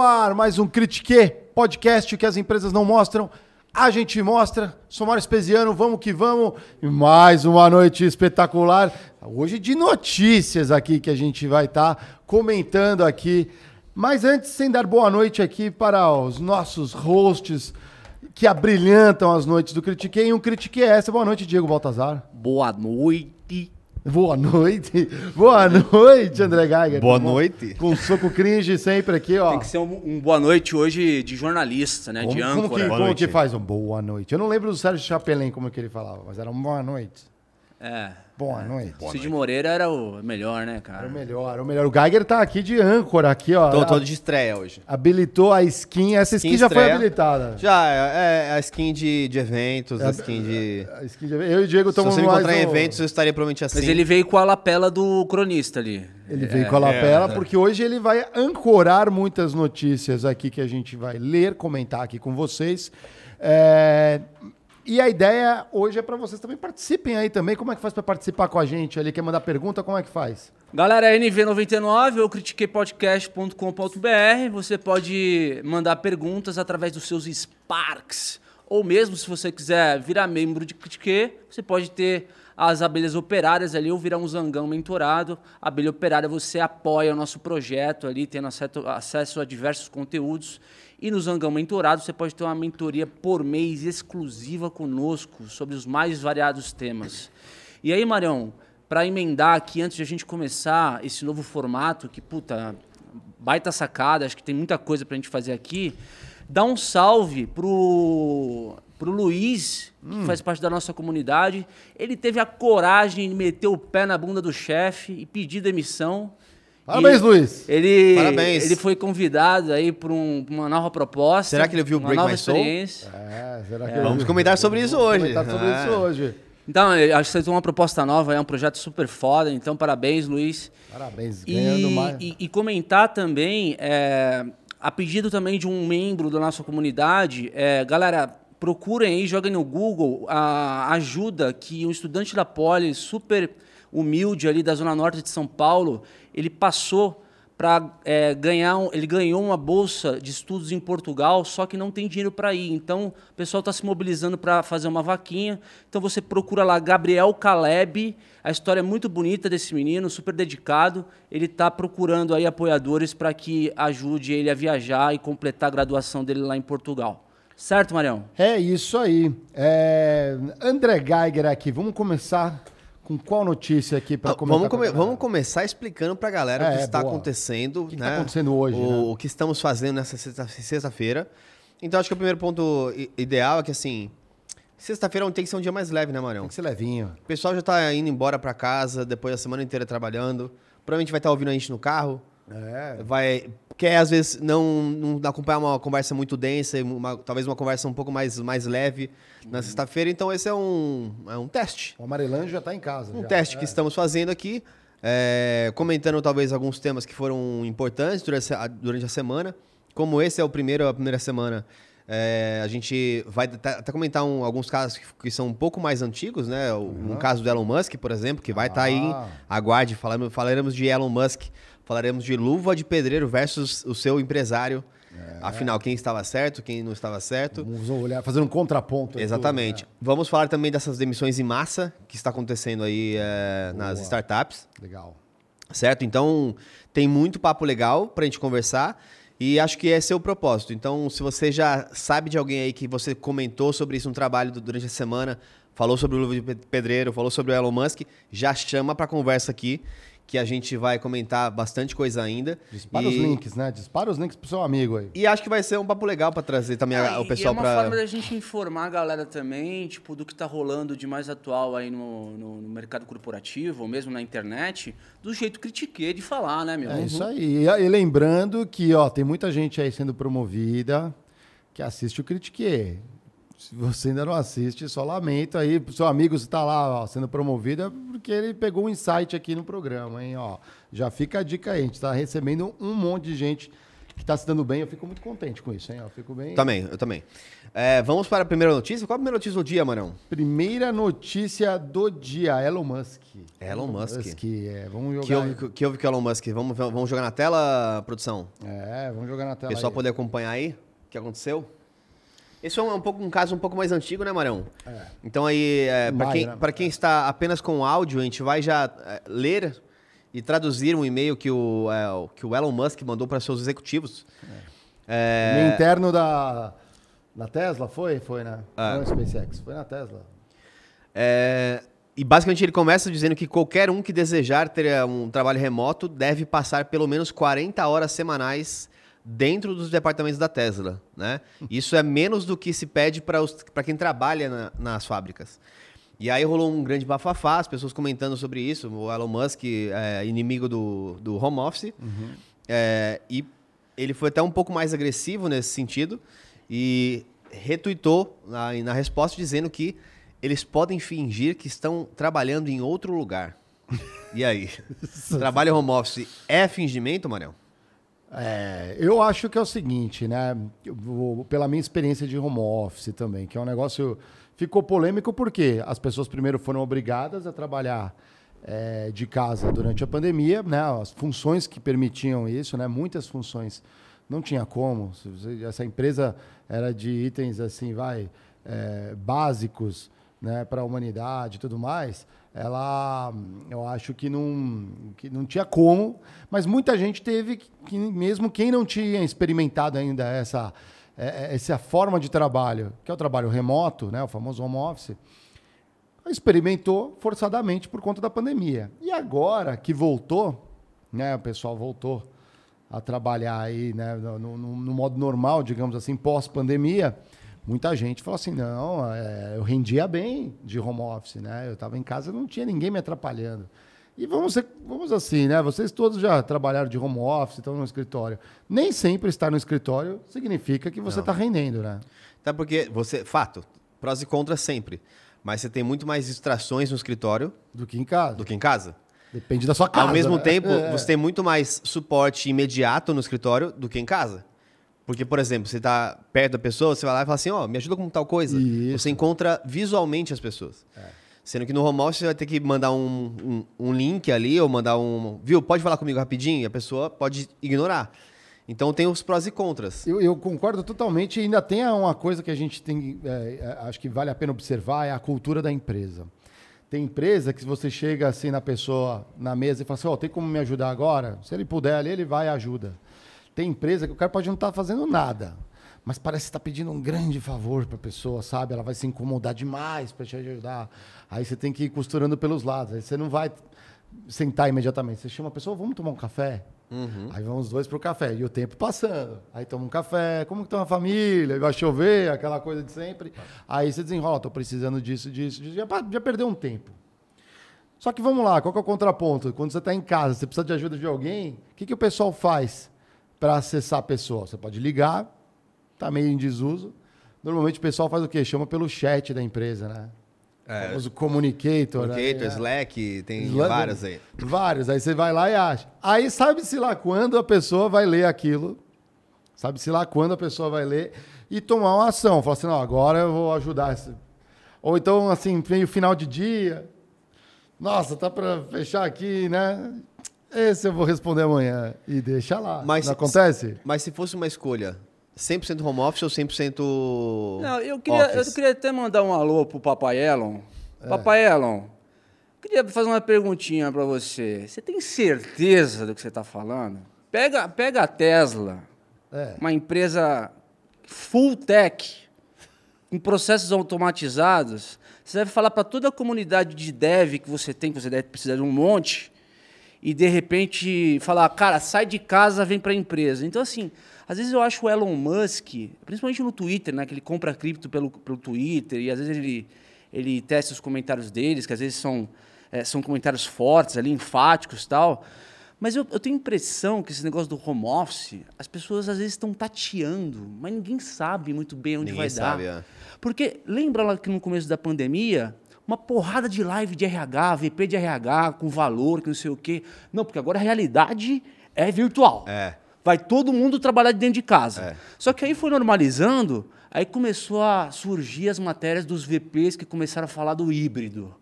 Ar mais um Critique, podcast que as empresas não mostram, a gente mostra. Sou Mário Espesiano, vamos que vamos. Mais uma noite espetacular. Hoje de notícias aqui que a gente vai estar tá comentando aqui. Mas antes, sem dar boa noite aqui para os nossos hosts que abrilhantam as noites do Critique. E um Critique é essa. Boa noite, Diego Baltazar. Boa noite. Boa noite. Boa noite, André Geiger. Boa noite. Com soco cringe sempre aqui, ó. Tem que ser um, um boa noite hoje de jornalista, né? Como, de como âncora. que, como que faz um boa noite? Eu não lembro do Sérgio Chapelin como que ele falava, mas era um boa noite. É. Boa noite. Cid Moreira era o melhor, né, cara? Era o melhor, o melhor. O Geiger tá aqui de âncora, aqui, ó. Tô todo de estreia hoje. Habilitou a skin. Essa skin, Skin já foi habilitada. Já, é, é a skin de, de eventos, É, a skin de... A skin de- Eu e o Diego Se tomamos você me encontrar em eventos, eu estaria provavelmente assim. Mas ele veio com a lapela do cronista ali. Ele veio com a lapela, porque hoje ele vai ancorar muitas notícias aqui que a gente vai ler, comentar aqui com vocês. É, E a ideia hoje é para vocês também participem aí também. Como é que faz para participar com a gente ali? Quer mandar pergunta? Como é que faz? Galera, é NV99 ou critiquepodcast.com.br. Você pode mandar perguntas através dos seus Sparks. Ou mesmo, se você quiser virar membro de Critique, você pode ter as abelhas operárias ali ou virar um zangão mentorado. Abelha operária, você apoia o nosso projeto ali, tendo acesso, acesso a diversos conteúdos. E no Zangão Mentorado você pode ter uma mentoria por mês exclusiva conosco sobre os mais variados temas. E aí, Marião, para emendar aqui, antes de a gente começar esse novo formato, que, puta, baita sacada, acho que tem muita coisa pra gente fazer aqui, dá um salve pro, pro Luiz, que faz parte da nossa comunidade. Ele teve a coragem de meter o pé na bunda do chefe e pedir demissão. Parabéns, E Luiz. Ele, Parabéns. ele foi convidado aí para uma nova proposta. Será que ele viu uma Break nova My Soul? experiência. É, será que Vamos comentar sobre isso hoje. comentar sobre Ah. isso hoje. Então, eu acho que você tem uma proposta nova, é um projeto super foda. Então, parabéns, Luiz. Parabéns, ganhando E, mais. e- e comentar também, é, a pedido também de um membro da nossa comunidade, é, galera, procurem aí, joguem no Google a ajuda que um estudante da Poli, super humilde ali da Zona Norte de São Paulo, ele passou para ganhar, um- ele ganhou uma bolsa de estudos em Portugal, só que não tem dinheiro para ir. Então, o pessoal está se mobilizando para fazer uma vaquinha. Então, você procura lá Gabriel Caleb. A história é muito bonita desse menino, super dedicado. Ele está procurando aí apoiadores para que ajude ele a viajar e completar a graduação dele lá em Portugal. Certo, Marião? É isso aí. É, André Geiger aqui. Vamos começar com qual notícia aqui para Ah, comentar? Vamos, com a come- vamos começar explicando pra galera É, o que está boa. acontecendo. O que que né? tá acontecendo hoje, O, né? o que estamos fazendo nessa sexta- sexta-feira. Então, acho que o primeiro ponto ideal é que, assim, sexta-feira tem que ser um dia mais leve, né, Marião? Tem que ser levinho. O pessoal já tá indo embora pra casa, depois da semana inteira trabalhando. Provavelmente vai estar ouvindo a gente no carro. É. Vai. Quer, às vezes, não, não acompanhar uma conversa muito densa, uma- talvez uma conversa um pouco mais, mais leve na sexta-feira. Então, esse é um, é um teste. O Amarelanjo já tá em casa. Um já. teste que É. estamos fazendo aqui. é, comentando, talvez, alguns temas que foram importantes durante a, durante a semana. Como esse é o primeiro, a primeira semana, é, a gente vai até comentar um- alguns casos que, que são um pouco mais antigos, né? Um caso do Elon Musk, por exemplo, que vai estar aí. Ah. Aguarde, falaremos, falaremos de Elon Musk, falaremos de luva de pedreiro versus o seu empresário. É. Afinal, quem estava certo, quem não estava certo. Vamos olhar, fazer um contraponto. Exatamente. tudo, Vamos falar também dessas demissões em massa que está acontecendo aí é, nas startups, né? Legal. certo? Então, tem muito papo legal para a gente conversar e acho que esse é o propósito. Então, se você já sabe de alguém aí que você comentou sobre isso no trabalho du- durante a semana, falou sobre o Luva de Pe- Pedreiro, falou sobre o Elon Musk, já chama para conversa aqui, que a gente vai comentar bastante coisa ainda. Dispara E- os links, né? Dispara os links pro seu amigo aí. E acho que vai ser um papo legal para trazer também a- Ah, o pessoal e é uma para forma da gente informar a galera também, tipo, do que tá rolando de mais atual aí no, no- no mercado corporativo, ou mesmo na internet, do jeito critiquei de falar, né, meu? É isso aí. E, e lembrando que, ó, tem muita gente aí sendo promovida que assiste o Critique. Se você ainda não assiste, só lamento aí. Seu amigo está lá ó, sendo promovido é porque ele pegou um insight aqui no programa, hein? Ó, já fica a dica aí. A gente está recebendo um monte de gente que está se dando bem, eu fico muito contente com isso, hein? Eu fico bem. Também, eu também. É, vamos para a primeira notícia? Qual a primeira notícia do dia, Marão? Primeira notícia do dia, Elon Musk. Elon Musk. é, vamos jogar. Que houve, que, houve com o Elon Musk? Vamos, vamos jogar na tela, produção? É, vamos jogar na O tela. pessoal aí. poder acompanhar aí o que aconteceu. Esse é um, um pouco, um caso um pouco mais antigo, né, Marão? É. Então aí, é, para quem, né? quem está apenas com áudio, a gente vai já é, ler e traduzir um e-mail que o, é, que o Elon Musk mandou para seus executivos. É, No interno da, da Tesla, foi? Foi, né? Ah. Não, SpaceX, foi na Tesla. É, e basicamente ele começa dizendo que qualquer um que desejar ter é, um trabalho remoto deve passar pelo menos 40 horas semanais dentro dos departamentos da Tesla, né? Isso é menos do que se pede para quem trabalha na- nas fábricas. E aí rolou um grande bafafá, as pessoas comentando sobre isso, o Elon Musk é inimigo do, do home office, É, e ele foi até um pouco mais agressivo nesse sentido e retuitou na, na resposta dizendo que eles podem fingir que estão trabalhando em outro lugar. E aí? Trabalho home office é fingimento, Manel? É, eu acho que é o seguinte, né? Vou- Pela minha experiência de home office também, que é um negócio. Ficou polêmico porque as pessoas primeiro foram obrigadas a trabalhar é, de casa durante a pandemia, né? As funções que permitiam isso, né? Muitas funções não tinha como. Essa empresa era de itens assim, vai, é, básicos, né, para a humanidade e tudo mais. Ela, eu acho que não, que não tinha como, mas muita gente teve que, mesmo quem não tinha experimentado ainda essa é, é, essa forma de trabalho, que é o trabalho remoto, né, o famoso home office, experimentou forçadamente por conta da pandemia. E agora que voltou, né, o pessoal voltou a trabalhar aí, né, no, no- no modo normal, digamos assim, pós-pandemia, muita gente falou assim, não, é, eu rendia bem de home office, né? Eu estava em casa, não tinha ninguém me atrapalhando. E vamos, ser- vamos assim, né? Vocês todos já trabalharam de home office, estão no escritório. Nem sempre estar no escritório significa que você está rendendo, né? Até porque você, fato, prós e contras sempre. Mas você tem muito mais distrações no escritório Do que em casa. do que em casa. Depende da sua casa. Ao mesmo né? tempo, É. você tem muito mais suporte imediato no escritório do que em casa. Porque, por exemplo, você está perto da pessoa, você vai lá e fala assim, ó, me ajuda com tal coisa. Isso. Você encontra visualmente as pessoas. Sendo que no home office você vai ter que mandar um, um, um link ali, ou mandar um... Viu, pode falar comigo rapidinho? E a pessoa pode ignorar. Então tem os prós e contras. Eu, eu concordo totalmente. Ainda tem uma coisa que a gente tem, é, é, acho que vale a pena observar, é a cultura da empresa. Tem empresa que se você chega assim na pessoa, na mesa e fala assim, ó, tem como me ajudar agora? Se ele puder ali, ele vai e ajuda. Tem empresa que o cara pode não estar fazendo nada, mas parece que está pedindo um grande favor para a pessoa, sabe? Ela vai se incomodar demais para te ajudar. Aí você tem que ir costurando pelos lados. Aí você não vai sentar imediatamente. Você chama a pessoa, vamos tomar um café? Aí vão os dois pro café. E o tempo passando. Aí toma um café, como que tá a família? Vai chover, aquela coisa de sempre. Aí você desenrola, tô precisando disso, disso, disso. Já, já perdeu um tempo. Só que vamos lá, qual que é o contraponto? Quando você está em casa, você precisa de ajuda de alguém, o que, que o pessoal faz para acessar a pessoa? Você pode ligar, tá meio em desuso. Normalmente o pessoal faz o quê? Chama pelo chat da empresa, né? É. O famoso communicator. Communicator, né? Slack, tem Slack- várias aí. Vários. Aí você vai lá e acha. Aí sabe-se lá quando a pessoa vai ler aquilo. Sabe-se lá quando a pessoa vai ler e tomar uma ação. Falar assim, não, agora eu vou ajudar. Esse... Ou então, assim, meio final de dia. Nossa, tá para fechar aqui, né? Esse eu vou responder amanhã. E deixa lá. Mas- não acontece? Mas se fosse uma escolha, 100% home office ou 100% Não, eu queria, eu office? queria até mandar um alô pro Papai Elon. Papai Elon, queria fazer uma perguntinha para você. Você tem certeza do que você está falando? Pega, pega a Tesla, É. uma empresa full tech, em processos automatizados. Você deve falar para toda a comunidade de dev que você tem, que você deve precisar de um monte, e de repente falar, cara, sai de casa, vem para a empresa. Então, assim, às vezes eu acho o Elon Musk, principalmente no Twitter, né, que ele compra cripto pelo, pelo Twitter, e às vezes ele, ele testa os comentários deles, que às vezes são, eh, são comentários fortes, ali, enfáticos e tal. Mas eu, eu tenho a impressão que esse negócio do home office, as pessoas às vezes estão tateando, mas ninguém sabe muito bem onde Ninguém vai sabe, dar. é. Porque lembra lá que no começo da pandemia, uma porrada de live de RH, VP de RH, com valor, que não sei o quê. Não, porque agora a realidade é virtual. É. vai todo mundo trabalhar de dentro de casa. É. Só que aí foi normalizando, aí começou a surgir as matérias dos VPs que começaram a falar do híbrido.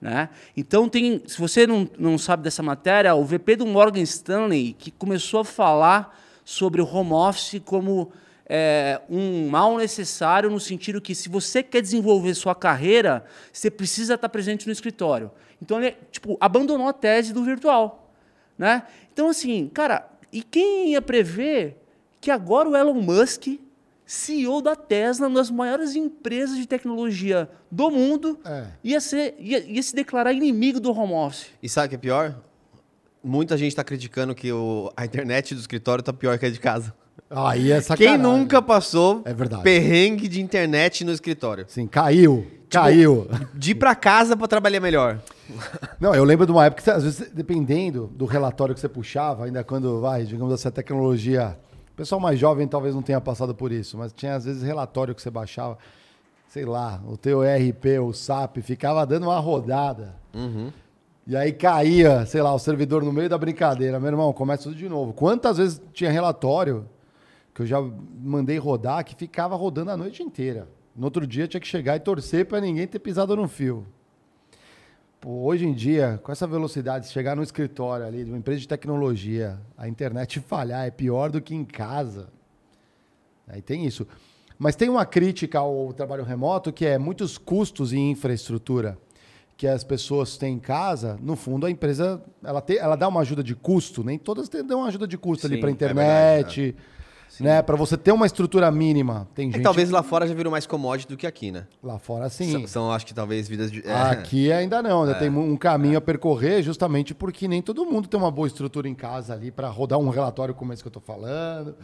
Né? Então, tem, se você não, não sabe dessa matéria, o VP do Morgan Stanley que começou a falar sobre o home office como é, um mal necessário, no sentido que se você quer desenvolver sua carreira, você precisa estar presente no escritório. Então, ele tipo, abandonou a tese do virtual. Né? Então, assim, cara, e quem ia prever que agora o Elon Musk, CEO da Tesla, uma das maiores empresas de tecnologia do mundo, É. ia, ser, ia, ia se declarar inimigo do home office. E sabe o que é pior? Muita gente está criticando que o- a internet do escritório tá pior que a de casa. Aí é sacanagem. Quem nunca passou É verdade. perrengue de internet no escritório? Sim, caiu. Tipo, Caiu. De ir pra casa para trabalhar melhor. Não, eu lembro de uma época que, às vezes, dependendo do relatório que você puxava, ainda quando, vai, digamos assim, a tecnologia. O pessoal mais jovem talvez não tenha passado por isso, mas tinha, às vezes, relatório que você baixava, sei lá, o teu ERP, o SAP, ficava dando uma rodada. E aí caía, sei lá, o servidor no meio da brincadeira. Meu irmão, começa tudo de novo. Quantas vezes tinha relatório que eu já mandei rodar que ficava rodando a noite inteira. No outro dia tinha que chegar e torcer para ninguém ter pisado no fio. Pô, hoje em dia, com essa velocidade, chegar no escritório ali de uma empresa de tecnologia, a internet falhar é pior do que em casa. Aí tem isso. Mas tem uma crítica ao trabalho remoto que é muitos custos em infraestrutura que as pessoas têm em casa. No fundo, a empresa ela, ela dá uma ajuda de custo, nem todas dão uma ajuda de custo ali Sim, para é internet, né? Para você ter uma estrutura mínima. Tem É gente que talvez lá fora já virou mais commodity do que aqui, né? lá fora sim. São, são, acho que talvez vidas de. é. Aqui ainda não, ainda tem um caminho a percorrer, justamente porque nem todo mundo tem uma boa estrutura em casa ali para rodar um relatório como esse que eu estou falando,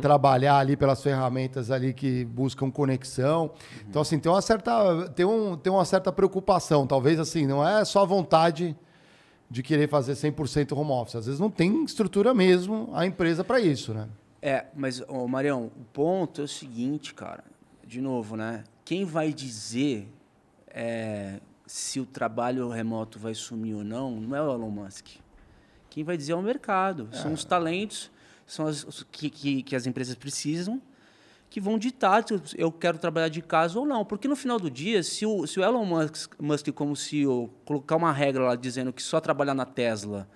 trabalhar ali pelas ferramentas ali que buscam conexão. Então, assim, tem uma certa, tem um, tem uma certa preocupação, talvez assim, não é só a vontade de querer fazer 100% home office. Às vezes não tem estrutura mesmo a empresa para isso, né? É, mas, ô, Marião, o ponto é o seguinte, cara. De novo, né? Quem vai dizer é, se o trabalho remoto vai sumir ou não, não é o Elon Musk. Quem vai dizer é o mercado. São os talentos são as, os que, que, que as empresas precisam que vão ditar se eu- eu quero trabalhar de casa ou não. Porque no final do dia, se o, se o Elon Musk, Musk, como CEO, colocar uma regra lá dizendo que só trabalhar na Tesla,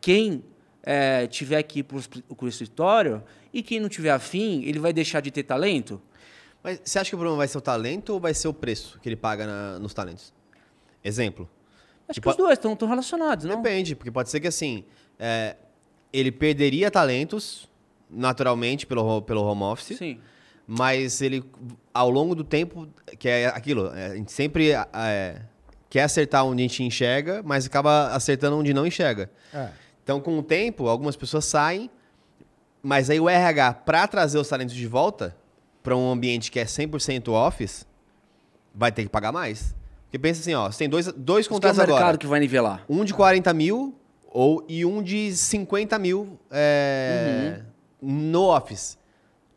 quem é, tiver que ir para o escritório e quem não tiver afim, ele vai deixar de ter talento? Mas você acha que o problema vai ser o talento ou vai ser o preço que ele paga na- nos talentos? Exemplo. Acho Tipo, que os dois estão relacionados, não? Depende, porque pode ser que assim, é, ele perderia talentos naturalmente pelo, pelo home office, Sim. mas ele, ao longo do tempo, que é aquilo, é, a gente sempre é, quer acertar onde a gente enxerga, mas acaba acertando onde não enxerga. É. Então, com o tempo, algumas pessoas saem, mas aí o RH, para trazer os talentos de volta para um ambiente que é 100% office, vai ter que pagar mais. Porque pensa assim, ó, você tem dois, dois Isso que é o contratos mercado agora. que vai nivelar. Um de 40 mil ou, e um de 50 mil é, no Office.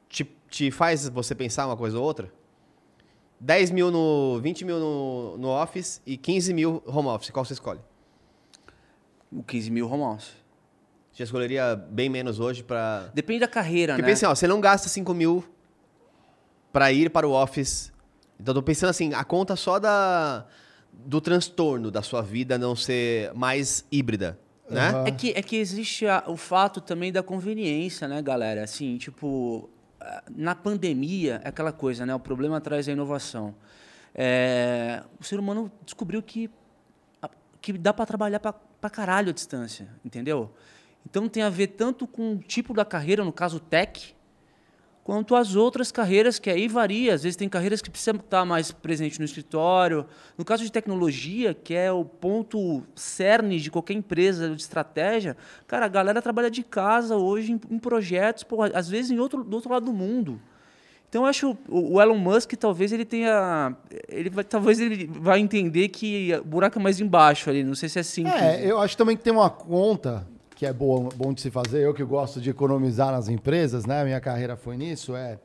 Te, te faz você pensar uma coisa ou outra? 10 mil no. 20 mil no, no Office e 15 mil home office. Qual você escolhe? O 15 mil home office. Você escolheria bem menos hoje para. Depende da carreira, Porque né? pensa assim, ó, você não gasta 5 mil para ir para o Office. Então, tô pensando assim, a conta só da, do transtorno da sua vida não ser mais híbrida, né? Aham. É que, é que existe a- o fato também da conveniência, né, galera? Assim, tipo, na pandemia, é aquela coisa, né? O problema traz a inovação. É, o ser humano descobriu que, que dá para trabalhar pra, pra caralho a distância, entendeu? Então tem a ver tanto com o tipo da carreira, no caso tech, quanto as outras carreiras, que aí varia. Às vezes tem carreiras que precisam estar mais presente no escritório. No caso de tecnologia, que é o ponto cerne de qualquer empresa de estratégia, cara, a galera trabalha de casa hoje em, em projetos, às vezes em outro, do outro lado do mundo. Então eu acho o o Elon Musk talvez ele tenha, ele vai, talvez ele vai entender que buraco é mais embaixo ali. Não sei se é simples. É, eu acho também que tem uma conta que é boa, bom de se fazer. Eu que gosto de economizar nas empresas, né? Minha carreira foi nisso. É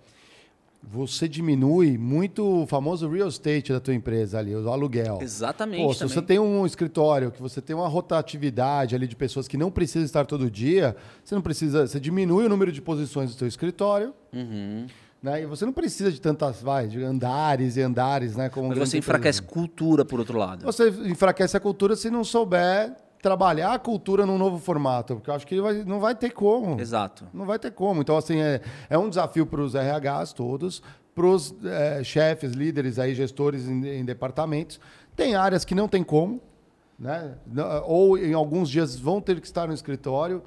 você diminui muito o famoso real estate da tua empresa ali, o aluguel. Exatamente. Pô, se também. você tem um escritório, que você tem uma rotatividade ali de pessoas que não precisam estar todo dia, você não precisa, você diminui o número de posições do seu escritório, Uhum. né? E você não precisa de tantas, vai, de andares e andares, né? Como Mas você enfraquece empresas. cultura, por outro lado. Você enfraquece a cultura se não souber trabalhar a cultura num novo formato, porque eu acho que vai- não vai ter como. Exato. Não vai ter como. Então, assim, é, é um desafio para os RHs todos, para os chefes, líderes, aí, gestores em, em departamentos. Tem áreas que não tem como, né? Ou em alguns dias vão ter que estar no escritório.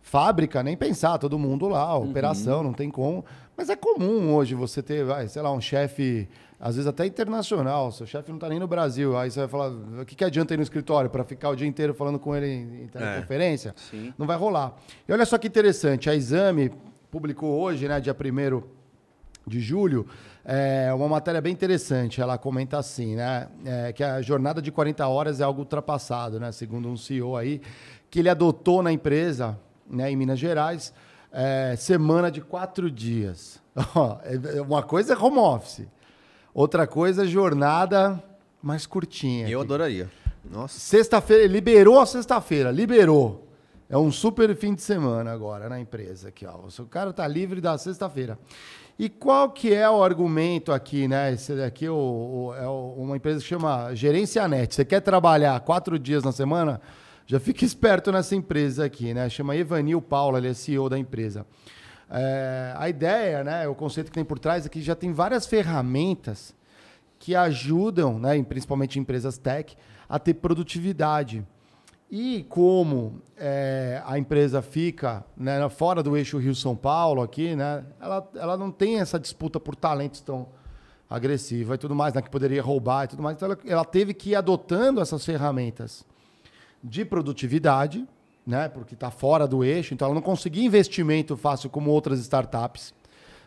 Fábrica, nem pensar, todo mundo lá, operação, não tem como. Mas é comum hoje você ter, vai, sei lá, um chefe, às vezes até internacional, seu chefe não está nem no Brasil. Aí você vai falar, o que, que adianta ir no escritório para ficar o dia inteiro falando com ele em, em teleconferência? Sim. Não vai rolar. E olha só que interessante, a Exame publicou hoje, né, dia 1 de julho, é, uma matéria bem interessante. Ela comenta assim, né, é, que a jornada de 40 horas é algo ultrapassado, né, segundo um CEO aí, que ele adotou na empresa, né, em Minas Gerais, é, semana de quatro dias. É- é uma coisa é home office, outra coisa jornada mais curtinha. Eu que- adoraria. Nossa. Sexta-feira, liberou a sexta-feira, liberou. É um super fim de semana agora na empresa aqui, ó. O cara tá livre da sexta-feira. E qual que é o argumento aqui, né? Esse daqui é, o- o- é uma empresa que chama Gerência Net. Você quer trabalhar quatro dias na semana? Já fica esperto nessa empresa aqui, né? Chama Evanil Paula, ele é CEO da empresa. É, a ideia, né? O conceito que tem por trás é que já tem várias ferramentas que ajudam, né, principalmente em empresas tech, a ter produtividade. E como é, a empresa fica né, fora do eixo Rio-São Paulo aqui, né, ela, ela não tem essa disputa por talentos tão agressiva e tudo mais, né, que poderia roubar e tudo mais. Então ela, ela teve que ir adotando essas ferramentas de produtividade, né, porque está fora do eixo, então ela não conseguia investimento fácil como outras startups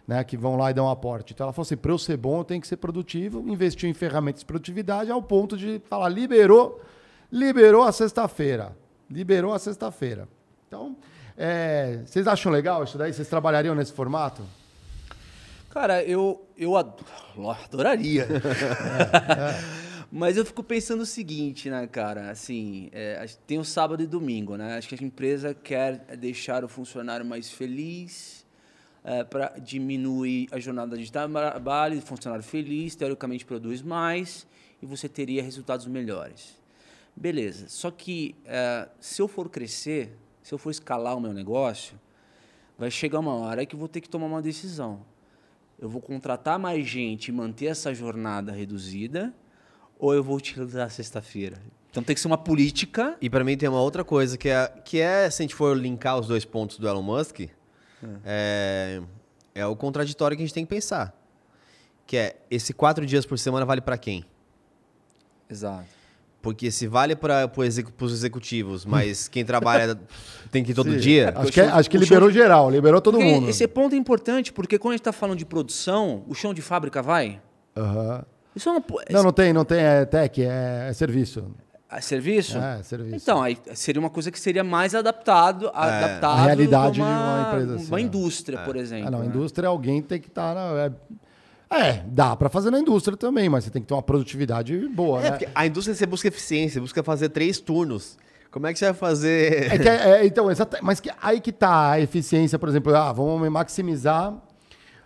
né, que vão lá e dão aporte. Então ela falou assim: para eu ser bom, eu tenho que ser produtivo, investiu em ferramentas de produtividade ao ponto de falar, liberou, liberou a sexta-feira. Liberou a sexta-feira. Então, é, vocês acham legal isso daí? Vocês trabalhariam nesse formato? Cara, eu, eu ad- adoraria. Mas eu fico pensando o seguinte, né, cara? Assim, é, tem o sábado e domingo, né? Acho que a empresa quer deixar o funcionário mais feliz, para diminuir a jornada de trabalho, o funcionário feliz, teoricamente produz mais e você teria resultados melhores. Beleza. Só que é, se eu for crescer, se eu for escalar o meu negócio, vai chegar uma hora que eu vou ter que tomar uma decisão. Eu vou contratar mais gente e manter essa jornada reduzida, ou eu vou utilizar sexta-feira? Então tem que ser uma política. E para mim tem uma outra coisa que é, que é, se a gente for linkar os dois pontos do Elon Musk, é, é o contraditório que a gente tem que pensar. Que é, esse quatro dias por semana vale para quem? Exato. Porque se vale para os executivos, mas quem trabalha tem que ir todo Sim. dia. Acho que, é, acho que liberou de- geral, liberou todo Porque mundo. Esse ponto é importante, porque quando a gente está falando de produção, o chão de fábrica vai? Aham. Isso é, uma, po- Não, não tem, não tem, é tech, é, é serviço. é serviço? É, serviço. Então, aí seria uma coisa que seria mais adaptado, adaptado A realidade pra de uma empresa assim, Uma né? indústria, por exemplo. Ah, não, né? indústria, alguém tem que estar na. É, é, dá para fazer na indústria também, mas você tem que ter uma produtividade boa, É, né? porque a indústria você busca eficiência, busca fazer três turnos. Como é que você vai fazer? É que é- é, então, exata, mas que, aí que tá a eficiência, por exemplo, ah, vamos maximizar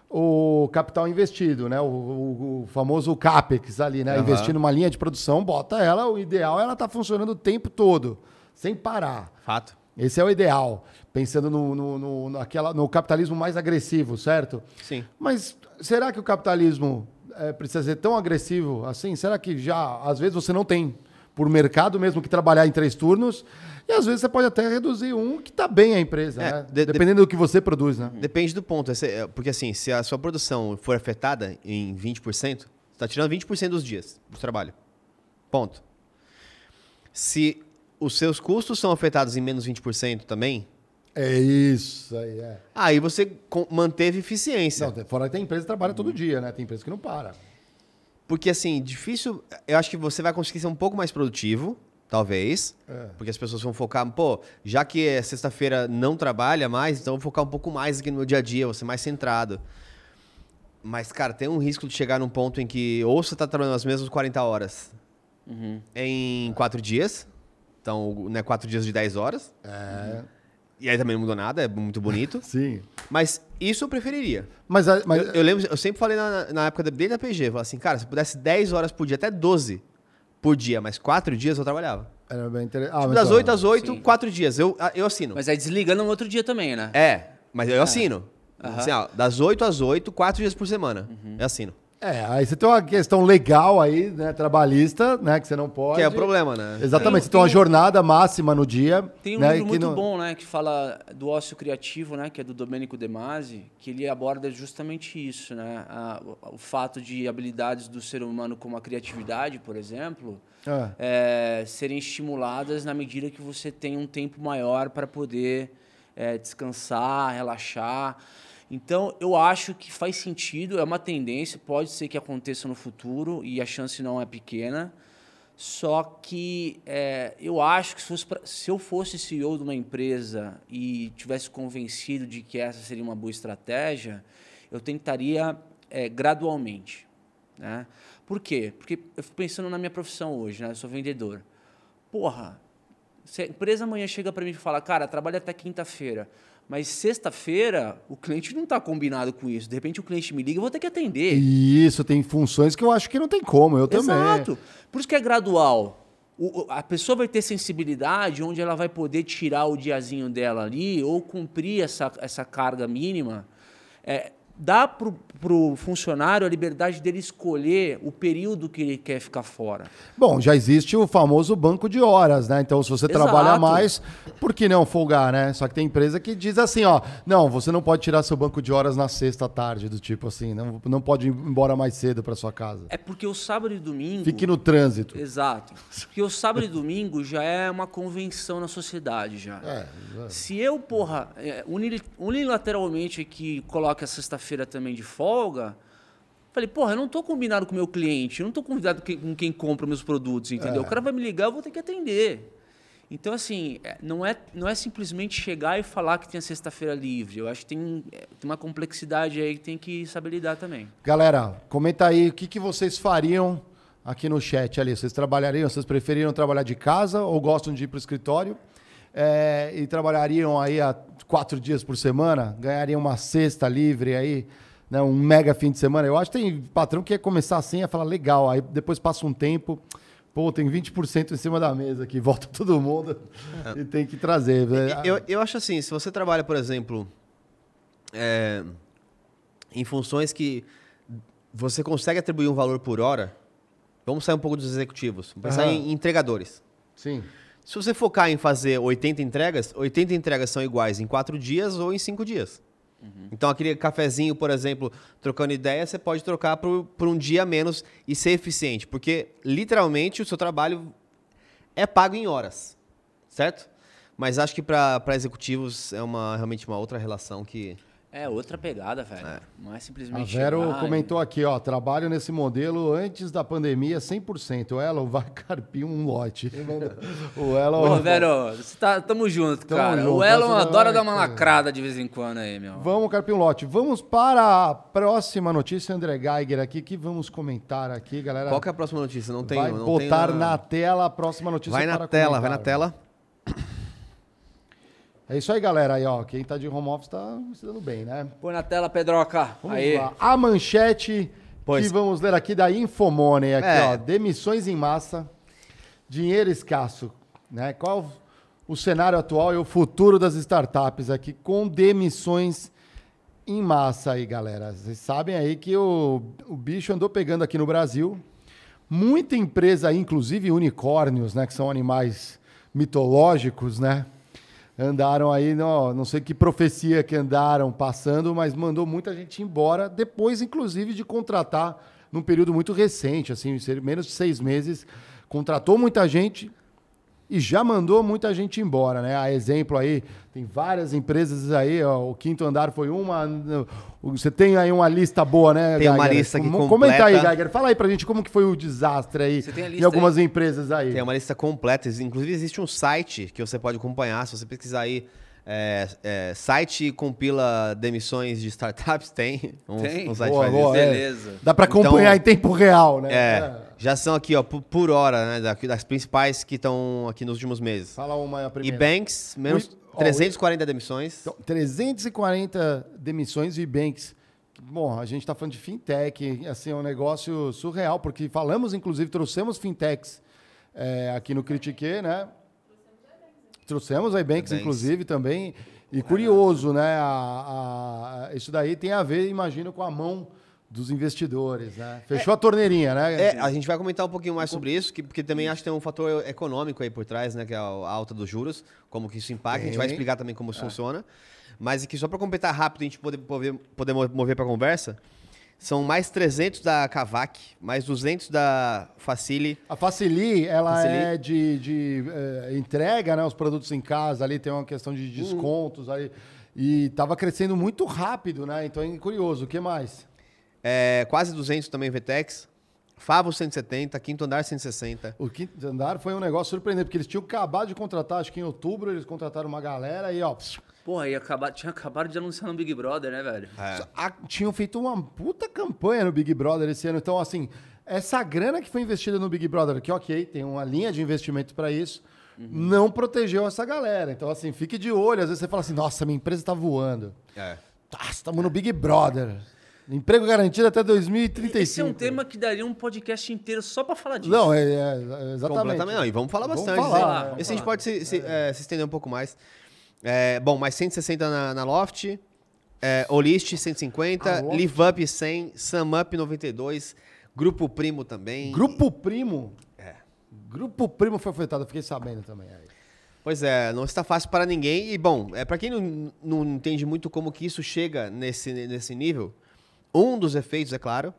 o capital investido, né? O, o- o famoso CAPEX ali, né? Aham. Investir numa linha de produção, bota ela, o ideal é ela estar funcionando o tempo todo, sem parar. Fato. Esse é o ideal, pensando no, no, no, naquela, no capitalismo mais agressivo, certo? Sim. Mas será que o capitalismo eh, precisa ser tão agressivo assim? Será que já, às vezes, você não tem, por mercado mesmo, que trabalhar em três turnos? E às vezes você pode até reduzir um que está bem a empresa, É, né? de- Dependendo do que você produz, né? Depende do ponto. Esse é- Porque assim, se a sua produção for afetada em 20%, você está tirando 20% dos dias do trabalho. Ponto. Se os seus custos são afetados em menos 20% também, É isso aí, é. aí você manteve eficiência. Não, fora que tem empresa que trabalha todo dia, né? Tem empresa que não para. Porque assim, difícil. Eu acho que você vai conseguir ser um pouco mais produtivo, talvez. É. Porque as pessoas vão focar, pô, já que é sexta-feira não trabalha mais, então eu vou focar um pouco mais aqui no meu dia a dia, vou ser mais centrado. Mas, cara, tem um risco de chegar num ponto em que ou você tá trabalhando as mesmas 40 horas Uhum. em quatro dias. Então, né, quatro dias de 10 horas. É, E aí também não mudou nada, é muito bonito. sim. Mas isso eu preferiria. Mas, mas Eu, eu lembro, eu sempre falei na, na época da- desde a PG, eu falava assim, cara, se eu pudesse 10 horas por dia, até 12 por dia, mas quatro dias eu trabalhava. era bem interessante. Ah, Tipo, das então, 8 às 8, Sim. quatro dias. Eu, eu assino. Mas aí desliga no outro dia também, né? É, mas eu assino. Aham. Assim, ó, das 8 às 8, quatro dias por semana. Eu assino. É, aí você tem uma questão legal aí, né, trabalhista, né, que você não pode. Que é o problema, né? Exatamente, Tem- você tem uma tem um- jornada máxima no dia. Tem um né, livro muito não- bom, né, que fala do ócio criativo, né, que é do Domenico De Masi, que ele aborda justamente isso, né, a- o, fato de habilidades do ser humano como a criatividade, por exemplo, Ah. é, serem estimuladas na medida que você tem um tempo maior para poder é, descansar, relaxar. Então, eu acho que faz sentido, é uma tendência, pode ser que aconteça no futuro e a chance não é pequena. Só que é, eu acho que se, pra- se eu fosse CEO de uma empresa e tivesse convencido de que essa seria uma boa estratégia, eu tentaria é, gradualmente. Né? Por quê? Porque eu fico pensando na minha profissão hoje, né? eu sou vendedor. Porra, se a empresa amanhã chega para mim e fala, cara, trabalha até quinta-feira, mas sexta-feira o cliente não está combinado com isso. De repente o cliente me liga, eu vou ter que atender. Isso, tem funções que eu acho que não tem como, eu também. Exato. Por isso que é gradual. O- a pessoa vai ter sensibilidade onde ela vai poder tirar o diazinho dela ali ou cumprir essa, essa carga mínima. É, dá pro, pro funcionário a liberdade dele escolher o período que ele quer ficar fora. Bom, já existe o famoso banco de horas, né? Então, se você Exato. trabalha mais, por que não folgar, né? Só que tem empresa que diz assim, ó, não, você não pode tirar seu banco de horas na sexta tarde, do tipo assim, não, não pode ir embora mais cedo para sua casa. É porque o sábado e domingo. Fique no trânsito. Exato. Porque o sábado e domingo já é uma convenção na sociedade já. É, Se eu, porra, é, uni- unilateralmente aqui coloco a sexta-feira também de folga, falei, porra, eu não tô combinado com o meu cliente, eu não tô convidado com quem compra meus produtos, entendeu? O cara vai me ligar, eu vou ter que atender. Então, assim, é, não é, não é simplesmente chegar e falar que tem a sexta-feira livre. Eu acho que tem, é, tem uma complexidade aí que tem que saber lidar também. Galera, comenta aí o que, que vocês fariam aqui no chat ali. Vocês trabalhariam, vocês preferiram trabalhar de casa ou gostam de ir para o escritório? É, e trabalhariam aí a quatro dias por semana? Ganhariam uma sexta livre aí, né, um mega fim de semana? Eu acho que tem patrão que ia começar assim, ia falar legal. Aí depois passa um tempo, pô, tem 20% em cima da mesa aqui, volta todo mundo e tem que trazer. né? Eu, eu acho assim, se você trabalha, por exemplo, é, em funções que você consegue atribuir um valor por hora, vamos sair um pouco dos executivos, vamos pensar Aham. em entregadores. Sim. Se você focar em fazer 80 entregas, 80 entregas são iguais em 4 dias ou em 5 dias. Então, aquele cafezinho, por exemplo, trocando ideia, você pode trocar por, um dia menos e ser eficiente. Porque, literalmente, o seu trabalho é pago em horas, certo? Mas acho que para executivos é uma, realmente uma outra relação que... É outra pegada, velho. Não é A simplesmente. Vero chegar e- comentou aqui, ó, trabalho nesse modelo antes da pandemia 100%. O Elo vai carpir um lote. o Elo... Ô, você tá, tamo junto, Tamo cara. junto, o Elon essa adora vai, dar uma lacrada de vez em quando aí, meu. Vamos carpir um lote. Vamos para a próxima notícia, André Geiger aqui, que vamos comentar aqui, galera. Qual que é a próxima notícia? Não tem... vai não botar tem na tela a próxima notícia Vai na para tela, vai comentar. na tela. É isso aí, galera. Aí, ó, quem tá de home office tá se dando bem, né? Põe na tela, Pedroca. Vamos aí. lá. A manchete Pois. que vamos ler aqui da Infomoney, aqui, É. ó, demissões em massa, dinheiro escasso, né? Qual o cenário atual e o futuro das startups aqui com demissões em massa aí, galera. Vocês sabem aí que o, o bicho andou pegando aqui no Brasil. Muita empresa, inclusive unicórnios, né, que são animais mitológicos, né? Andaram aí, não, não sei que profecia que andaram passando, mas mandou muita gente embora, depois, inclusive, de contratar num período muito recente, assim, menos de seis meses, contratou muita gente e já mandou muita gente embora, né? A exemplo aí, tem várias empresas aí, ó, o Quinto Andar foi uma. Você tem aí uma lista boa, né, Tem uma Geiger? lista aqui Com- Comenta aí, completa. Geiger. Fala aí pra gente como que foi o desastre aí Você tem a em lista algumas empresas aí. Tem uma lista completa. Inclusive, existe um site que você pode acompanhar. Se você pesquisar aí É, é, site compila demissões de startups? Tem. Um, Tem? um site Boa, faz boa, isso. é. Beleza. Dá pra Então- acompanhar em tempo real, né? É, já são aqui, ó, por, por hora, né? Das principais que estão aqui nos últimos meses. Fala uma a E primeira. Banks, menos Ui, ó, 340 demissões. Então, 340 demissões e banks. Bom, a gente está falando de fintech, assim, é um negócio surreal, porque falamos, inclusive, trouxemos fintechs é, aqui no Critique, né? Trouxemos a Ibanks. inclusive, também. E curioso, né? A, a- isso daí tem a ver, imagino, com a mão dos investidores, né? Fechou a torneirinha, né? É, a gente vai comentar um pouquinho mais sobre isso, que, porque também acho que tem um fator econômico aí por trás, né? Que é a alta dos juros, como que isso impacta. A gente vai explicar também como isso funciona. Mas aqui, só para completar rápido, a gente poder, poder, poder mo- mover para a conversa, são mais 300 da Cavac, mais 200 da Facili. A Facili, ela Facili. é de, de, eh, entrega, né? Os produtos em casa, ali tem uma questão de Uhum. descontos aí. E estava crescendo muito rápido, né? Então é curioso. O que mais? É, quase 200 também Vetex. Favo 170, Quinto Andar 160. O quinto andar foi um negócio surpreendente, porque eles tinham acabado de contratar, acho que em outubro eles contrataram uma galera e, ó, Porra, e acaba- tinha acabado de anunciar no Big Brother, né, velho? É. a- tinham feito uma puta campanha no Big Brother esse ano. Então, assim, essa grana que foi investida no Big Brother, que ok, tem uma linha de investimento para isso, não protegeu essa galera. Então, assim, fique de olho. Às vezes você fala assim, nossa, minha empresa tá voando. É. Estamos no Big Brother. Emprego garantido até 2035. Esse é um tema que daria um podcast inteiro só pra falar disso. Não, é, é- exatamente. Completamente. Não, e vamos falar Vamos bastante. falar, né? vamos Esse a gente falar. pode se, se, é, se estender um pouco mais. É, bom, mais 160 na, na Loft. É, Olist 150. A Loft. Live Up 100. Sum Up 92. Grupo Primo também. Grupo Primo. É. Grupo Primo foi afetado, eu fiquei sabendo também. aí. Pois é, não está fácil para ninguém. E, bom, é, para quem não, não entende muito como que isso chega nesse, nesse nível, um dos efeitos, é claro,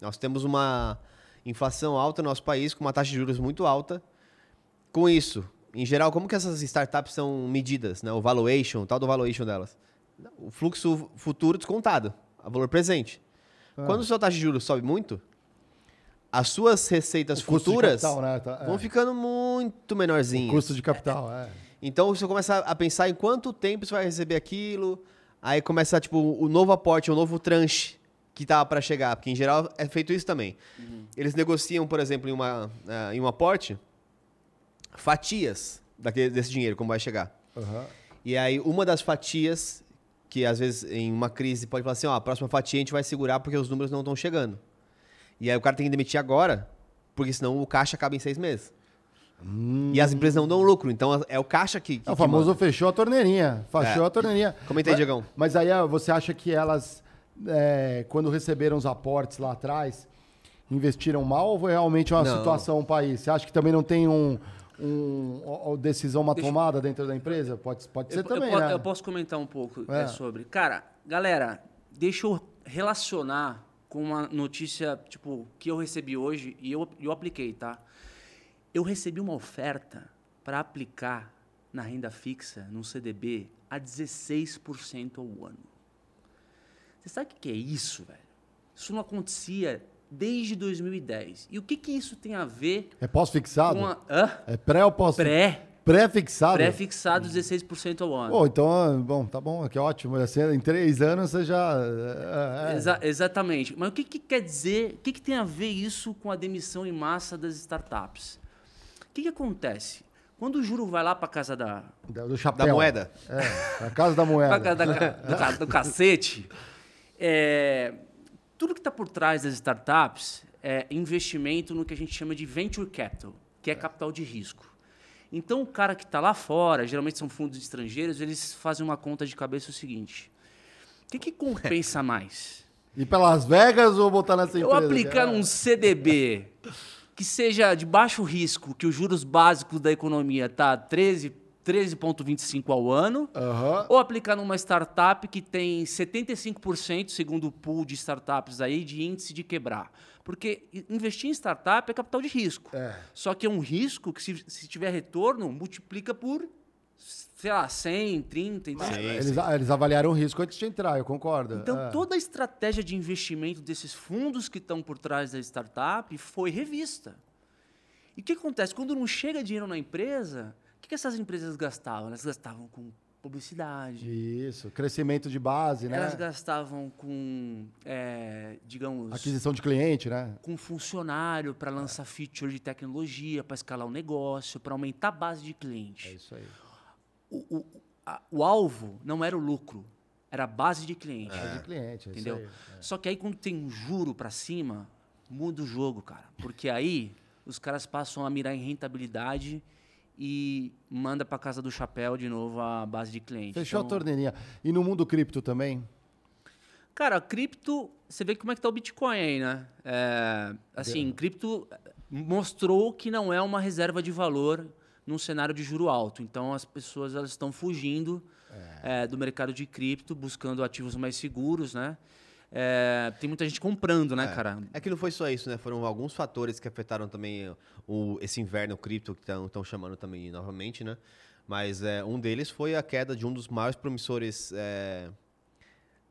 nós temos uma inflação alta no nosso país, com uma taxa de juros muito alta. Com isso, em geral, como que essas startups são medidas? Né? O valuation, o tal do valuation delas. O fluxo futuro descontado, a valor presente. Ah. Quando a sua taxa de juros sobe muito, as suas receitas O futuras capital, né? Tá- é. vão ficando muito menorzinhas. Custo de capital, é. Então você começa a pensar em quanto tempo você vai receber aquilo, aí começa tipo o novo aporte, o novo tranche que tá para chegar, porque em geral é feito isso também. Eles negociam, por exemplo, em uma eh, em um aporte fatias daquele, desse dinheiro como vai chegar. Aham. E aí uma das fatias que às vezes em uma crise pode falar assim, ó, a próxima fatia a gente vai segurar porque os números não estão chegando. E aí o cara tem que demitir agora, porque senão o caixa acaba em seis meses. E as empresas não dão lucro, então é o caixa que, que É o que famoso manda. fechou a torneirinha. Fechou É. a torneirinha. Comenta aí, Mas- Diegão. Mas aí ah, você acha que elas, é, quando receberam os aportes lá atrás, investiram mal ou foi realmente uma Não. situação um país? Você acha que também não tem um, um, ó, decisão, uma Deixa- tomada dentro da empresa? Pode, pode ser eu, também, eu, né? eu posso comentar um pouco É. é, sobre. Cara, galera, deixa eu relacionar com uma notícia, tipo, que eu recebi hoje e eu, eu apliquei, tá? Eu recebi uma oferta para aplicar na renda fixa, num CDB, a 16% ao ano. Você sabe o que é isso, velho? Isso não acontecia desde 2010. E o que, que isso tem a ver É pós-fixado? com a. Hã? É pré ou pós? Pré. Pré-fixado? Pré-fixado 16% ao ano. Pô, então, bom, tá bom, que ótimo. Assim, em três anos você já. é, é. Exa- exatamente. Mas o que, que quer dizer, o que, que tem a ver isso com a demissão em massa das startups? O que, que acontece? Quando o juro vai lá para casa da, Do chapéu. Da moeda. É, a casa da pra moeda. casa da do, do cacete, é, tudo que está por trás das startups é investimento no que a gente chama de venture capital, que é capital de risco. Então, o cara que está lá fora, geralmente são fundos estrangeiros, eles fazem uma conta de cabeça o seguinte: o que, que compensa mais? Ir pra Las Vegas ou botar nessa Eu empresa? aplicar É. num CDB que seja de baixo risco, que os juros básicos da economia tá 13 13,25 ao ano, Aham. ou aplicar numa startup que tem 75%, segundo o pool de startups aí, de índice de quebrar. Porque investir em startup é capital de risco. É. Só que é um risco que, se, se tiver retorno, multiplica por, sei lá, 100, 30. Então, Sim. Eles, eles avaliaram o risco antes de entrar, eu concordo. então, É. toda a estratégia de investimento desses fundos que estão por trás da startup foi revista. E o que acontece? Quando não chega dinheiro na empresa, que, que essas empresas gastavam? Elas gastavam com publicidade. Isso, crescimento de base, né? Elas gastavam com, é, digamos, Aquisição de cliente, né? com funcionário para lançar feature de tecnologia, para escalar o negócio, para aumentar a base de É cliente. isso aí. O, o, a- o alvo não era o lucro, era a base de cliente. É de cliente, é Entendeu? aí. Só que aí quando tem um juro para cima, muda o jogo, cara. Porque aí os caras passam a mirar em rentabilidade e manda para casa do chapéu de novo a base de cliente. Fechou a Então, torneirinha. E no mundo cripto também? Cara, cripto, você vê como é que tá o Bitcoin aí, né? É, assim, cripto mostrou que não é uma reserva de valor num cenário de juro alto. Então as pessoas elas estão fugindo é, do mercado de cripto, buscando ativos mais seguros, né? É, tem muita gente comprando, né, cara? É que não foi só isso, né? Foram alguns fatores que afetaram também o, esse inverno cripto que estão chamando também novamente, né? Mas é, um deles foi a queda de um dos maiores promissores é,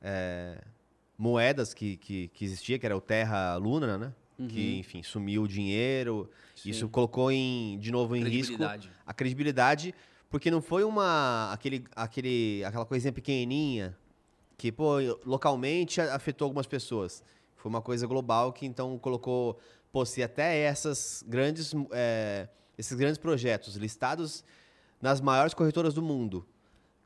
é, moedas que, que, que existia, que era o Terra Luna, né? Que, enfim, sumiu o dinheiro. Isso colocou em, de novo em risco a credibilidade, porque não foi uma aquele, aquele, aquela coisinha pequenininha que, pô, localmente afetou algumas pessoas. Foi uma coisa global que então colocou, pô, se até essas grandes, é, esses grandes projetos listados nas maiores corretoras do mundo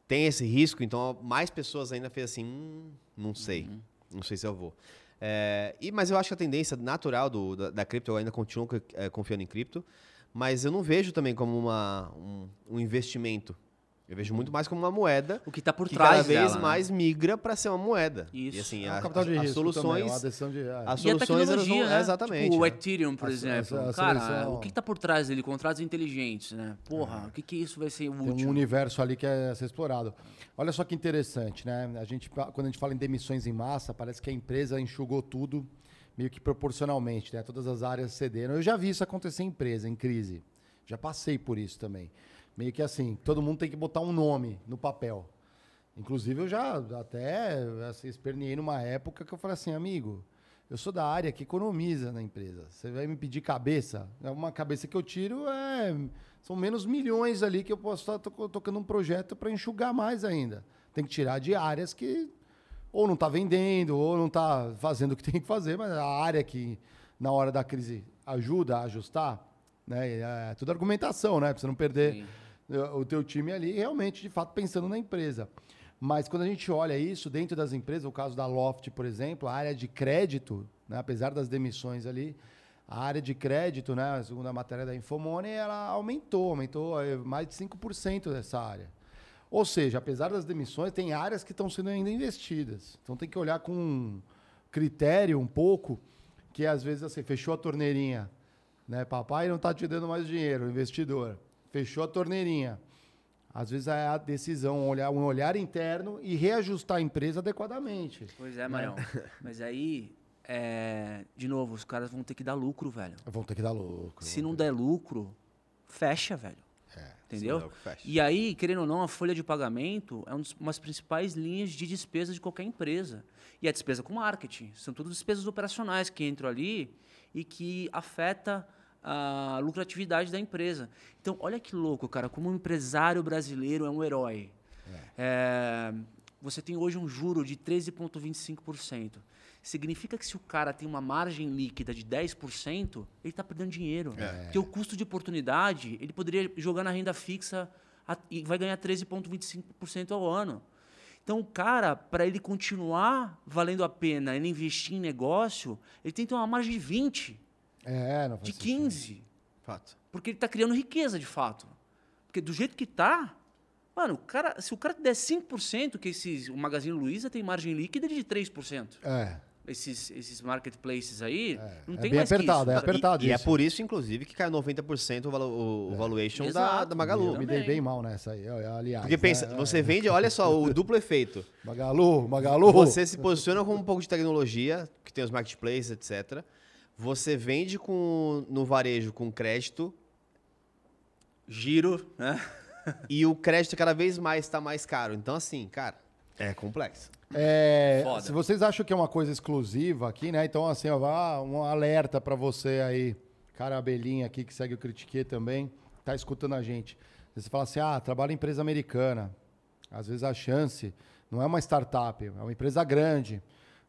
tem esse risco, então mais pessoas ainda fez assim, hum, não sei, não sei se eu vou. É, e, mas eu acho que a tendência natural do, da, da cripto, eu ainda continuo é, confiando em cripto, mas eu não vejo também como uma, um, um investimento. Eu vejo muito mais como uma moeda O que tá por que trás cada vez dela, né? mais migra para ser uma moeda. Isso. E assim, É um a- capital de as risco soluções, também, de... é. as E a soluções elas tecnologia, vão, né? exatamente. Tipo o né? Ethereum, por A- a- exemplo. a Cara, solução- o que, que tá por trás dele? Contratos inteligentes, né? Porra, o que que isso vai ser Tem útil? um universo ali que é a ser explorado. Olha só que interessante, né? A gente, quando a gente fala em demissões em massa, parece que a empresa enxugou tudo meio que proporcionalmente, né? Todas as áreas cederam. Eu já vi isso acontecer em empresa, em crise. Já passei por isso também. Meio que assim, todo mundo tem que botar um nome no papel. Inclusive, eu já até assim, numa época que eu falei assim, amigo, eu sou da área que economiza na empresa. Você vai me pedir cabeça? Uma cabeça que eu tiro é. São menos milhões ali que eu posso estar to- tocando um projeto para enxugar mais ainda. Tem que tirar de áreas que ou não está vendendo, ou não está fazendo o que tem que fazer, mas a área que na hora da crise ajuda a ajustar, né? É tudo argumentação, né? Para você não perder Sim. O teu time ali, realmente, de fato, pensando na empresa. Mas quando a gente olha isso dentro das empresas, o caso da Loft, por exemplo, a área de crédito, né, apesar das demissões ali, a área de crédito, né, segundo a matéria da Infomoney, ela aumentou, aumentou eh, mais de 5% dessa área. Ou seja, apesar das demissões, tem áreas que estão sendo ainda investidas. Então tem que olhar com um critério um pouco, que às vezes assim, fechou a torneirinha, né? Papai não está te dando mais dinheiro, investidor. Fechou a torneirinha. Às vezes é a decisão, olhar, um olhar interno e reajustar a empresa adequadamente. Pois é, Marião. Mas aí, é, de novo, os caras vão ter que dar lucro, velho. Vão ter que dar lucro. Se não der lucro, fecha, velho. Entendeu? Sim, logo fecha. E aí, querendo ou não, a folha de pagamento é um uma das principais linhas de despesa de qualquer empresa. E a despesa com marketing. São todas despesas operacionais que entram ali e que afeta a lucratividade da empresa. Então, olha que louco, cara, como um empresário brasileiro é um herói. É, você tem hoje um juro de 13,25%. Significa que se o cara tem uma margem líquida de 10%, ele está perdendo dinheiro. Porque o custo de oportunidade, ele poderia jogar na renda fixa a- e vai ganhar 13,25% ao ano. Então, o cara, para ele continuar valendo a pena ele investir em negócio, ele tem que ter uma margem de 20, É, não faz de sentido. 15. Fato. Porque ele está criando riqueza, de fato. Porque do jeito que tá, mano, o cara, se o cara der 5%, que esses, o Magazine Luiza tem margem líquida de 3%. É, Esses, esses marketplaces aí, não é tem bem mais apertado, que é isso. apertado E é isso. por isso, inclusive, que caiu 90% o, o, o valuation da, Exato. da Magalu. Eu me dei bem mal nessa aí, aliás. Porque pensa, né? você vende, olha só, o duplo efeito. Magalu, Magalu. Você se posiciona com um pouco de tecnologia, que tem os marketplaces, etc. Você vende com, no varejo com crédito Giro, né? e o crédito cada vez mais está mais caro. Então, assim, cara, é complexo. É, Foda. se vocês acham que é uma coisa exclusiva aqui, né? Então, assim, ó, um alerta pra você aí, cara abelhinha aqui que segue o Critique também, tá escutando a gente. Você fala assim, ah, trabalha em empresa americana. Às vezes a chance não é uma startup, é uma empresa grande,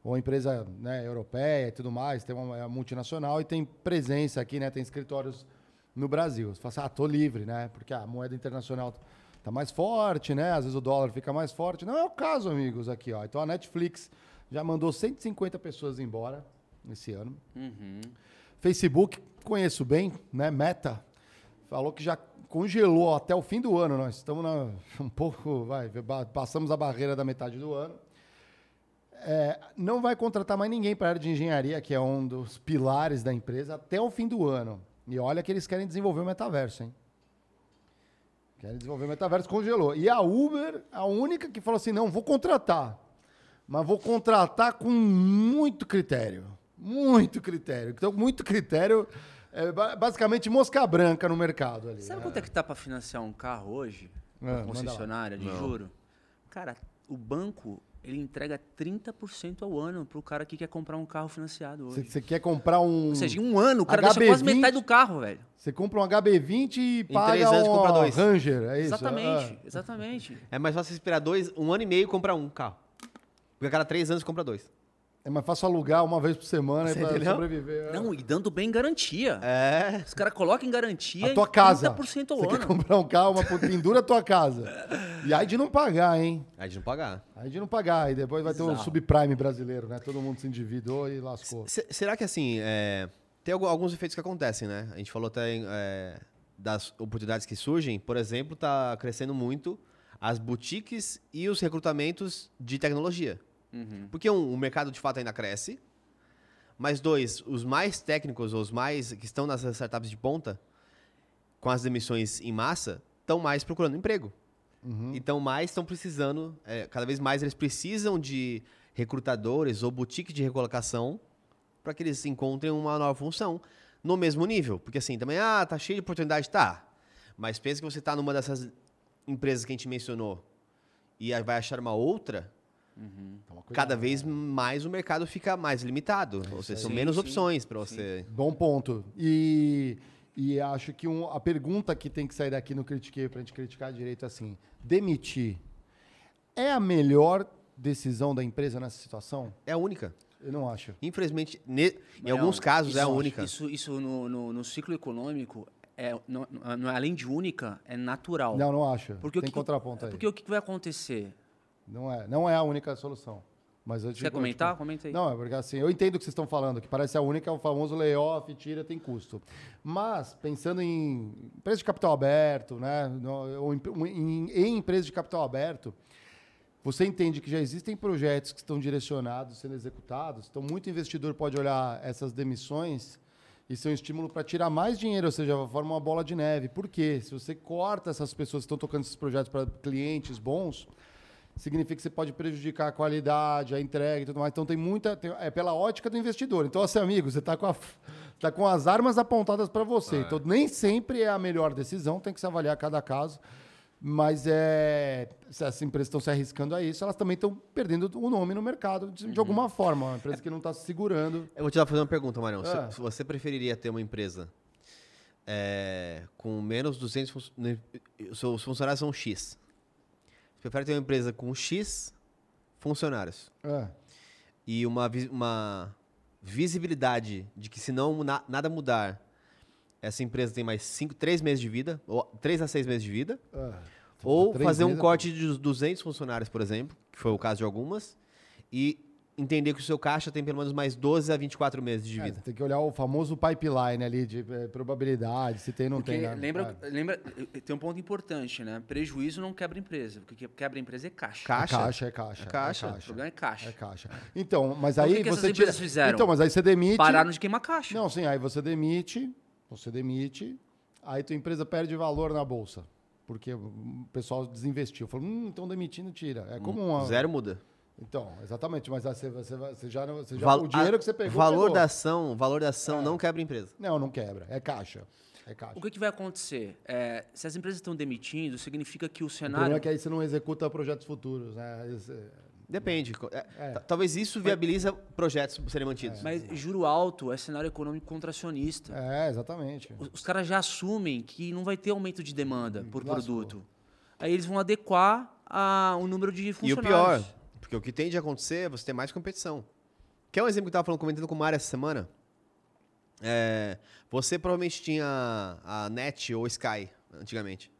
ou uma empresa né, europeia e tudo mais, tem uma é multinacional e tem presença aqui, né? Tem escritórios no Brasil. Você fala assim, ah, tô livre, né? Porque a moeda internacional tá mais forte, né? Às vezes o dólar fica mais forte. Não é o caso, amigos, aqui, ó. Então a Netflix já mandou 150 pessoas embora esse ano. Facebook, conheço bem, né? Meta, falou que já congelou até o fim do ano. Nós estamos na, um pouco, vai, passamos a barreira da metade do ano. É, não vai contratar mais ninguém para a área de engenharia, que é um dos pilares da empresa, até o fim do ano. E olha que eles querem desenvolver o metaverso, hein? Querem desenvolver o metaverso, congelou. E a Uber, a única que falou assim: não, vou contratar. Mas vou contratar com muito critério. Muito critério. Então, muito critério. É ba- basicamente mosca branca no mercado ali. Sabe É. quanto é que tá pra financiar um carro hoje? É, Uma manda concessionária de juro? Cara, o banco, ele entrega 30% ao ano pro cara que quer comprar um carro financiado hoje. Você quer comprar um. Ou seja, em um ano, o cara deixa quase HB20, metade do carro, velho. Você compra um HB20 e paga três anos um compra dois. Ranger, é isso? exatamente, Ah. exatamente. É mais fácil esperar dois, um ano e meio e comprar um carro. Porque a cada três anos compra dois. É mais fácil alugar uma vez por semana Você para entendeu? sobreviver. é. Não, e dando bem garantia. É. Os caras colocam em garantia A tua em casa. 30% ao Você quer ano. comprar um carro, uma pendura a tua casa. E aí de não pagar, hein? Aí de não pagar. Aí de não pagar. E depois vai ter o Bizarro. subprime brasileiro, né? Todo mundo se endividou e lascou. Se- será que assim, é, tem algu- alguns efeitos que acontecem, né? A gente falou até é, das oportunidades que surgem. Por exemplo, tá crescendo muito as boutiques e os recrutamentos de tecnologia. Porque um, o mercado de fato ainda cresce. Mas dois, os mais técnicos, os mais que estão nas startups de ponta, com as demissões em massa, estão mais procurando emprego. Então, mais estão precisando, é, cada vez mais eles precisam de recrutadores ou boutique de recolocação para que eles encontrem uma nova função no mesmo nível. Porque assim, também, ah, tá cheio de oportunidade, tá. Mas pensa que você tá numa dessas empresas que a gente mencionou e aí vai achar uma outra, Toma cuidado. cada vez mais o mercado fica mais limitado. Ou seja, são Sim, menos sim, opções para você. Bom ponto. E, e acho que um- a pergunta que tem que sair daqui no Critiquei pra gente criticar direito é assim: demitir é a melhor decisão da empresa nessa situação? É a única. Eu não acho. Infelizmente, ne- em Não, alguns casos é a única. Isso, isso no, no, no ciclo econômico, é, não, não é além de única, é natural. Não, não acho. Porque o tem que- contraponto aí. Porque o que vai acontecer? Não é, não é a única solução. Mas eu Você quer comentar? tipo, Comenta aí. Não, é porque assim, eu entendo o que vocês estão falando, que parece a única, é o famoso layoff, tira, tem custo. Mas, pensando em empresa de capital aberto, né? ou em, em, em empresa de capital aberto, você entende que já existem projetos que estão direcionados, sendo executados, então muito investidor pode olhar essas demissões e ser um estímulo para tirar mais dinheiro, ou seja, forma uma bola de neve. Por quê? Se você corta essas pessoas que estão tocando esses projetos para clientes bons, significa que você pode prejudicar a qualidade, a entrega e tudo mais. Então tem muita. tem- é pela ótica do investidor. Então, assim, amigo, você está com, a- tá com as armas apontadas para você. Então, nem sempre é a melhor decisão, tem que se avaliar cada caso. Mas é, se as empresas estão se arriscando a isso, elas também estão perdendo o nome no mercado de, de alguma forma. Uma empresa que não está se segurando. Eu vou te dar- fazer uma pergunta, Marião. Ah. Se- se Você preferiria ter uma empresa é, com menos 200 funcionários? Os seus funcionários são X. Você prefere ter uma empresa com X funcionários É, e uma, uma visibilidade de que se não na- nada mudar, essa empresa tem mais 3 meses de vida, ou 3 a 6 meses de vida, é. ou Três fazer um meses- corte de 200 funcionários, por exemplo, que foi o caso de algumas, e entender que o seu caixa tem pelo menos mais 12 a 24 meses de É, vida. tem que olhar o famoso pipeline ali de é, probabilidade, se tem ou não Porque tem. né? lembra, É. lembra, tem um ponto importante, né? Prejuízo não quebra empresa. O que quebra empresa é caixa. Ca- É Caixa. caixa, é caixa. É caixa. O problema é caixa. É caixa. Então, mas Então, o aí que que você essas empresas tira- fizeram? Então, mas aí você demite. Pararam de queimar caixa. Não, sim, aí você demite, você demite, aí tua empresa perde valor na bolsa. Porque o pessoal desinvestiu. Falou, hum, estão demitindo, tira. É como uma. Zero muda. Então, exatamente, mas você, você, vai- você já, não- você já Val- o dinheiro a- que você pegou. valor pegou. É. da ação, valor da ação não quebra empresa. Não, não quebra. É caixa. É caixa. O que, que vai acontecer? É, se as empresas estão demitindo, significa que o O problema cenário. é que aí você não executa projetos futuros, né? Esse- Depende. É, É. Talvez isso viabiliza projetos serem mantidos. Mas juro alto é cenário econômico contracionista. É, exatamente. Os, os caras já assumem que não vai ter aumento de demanda por Lascou. produto. Aí eles vão adequar a, o número de E o funcionários. pior, porque o que tem de acontecer é você ter mais competição. Quer um exemplo que eu tava falando, comentando com o Mário essa semana? É, você provavelmente tinha a NET ou Sky antigamente,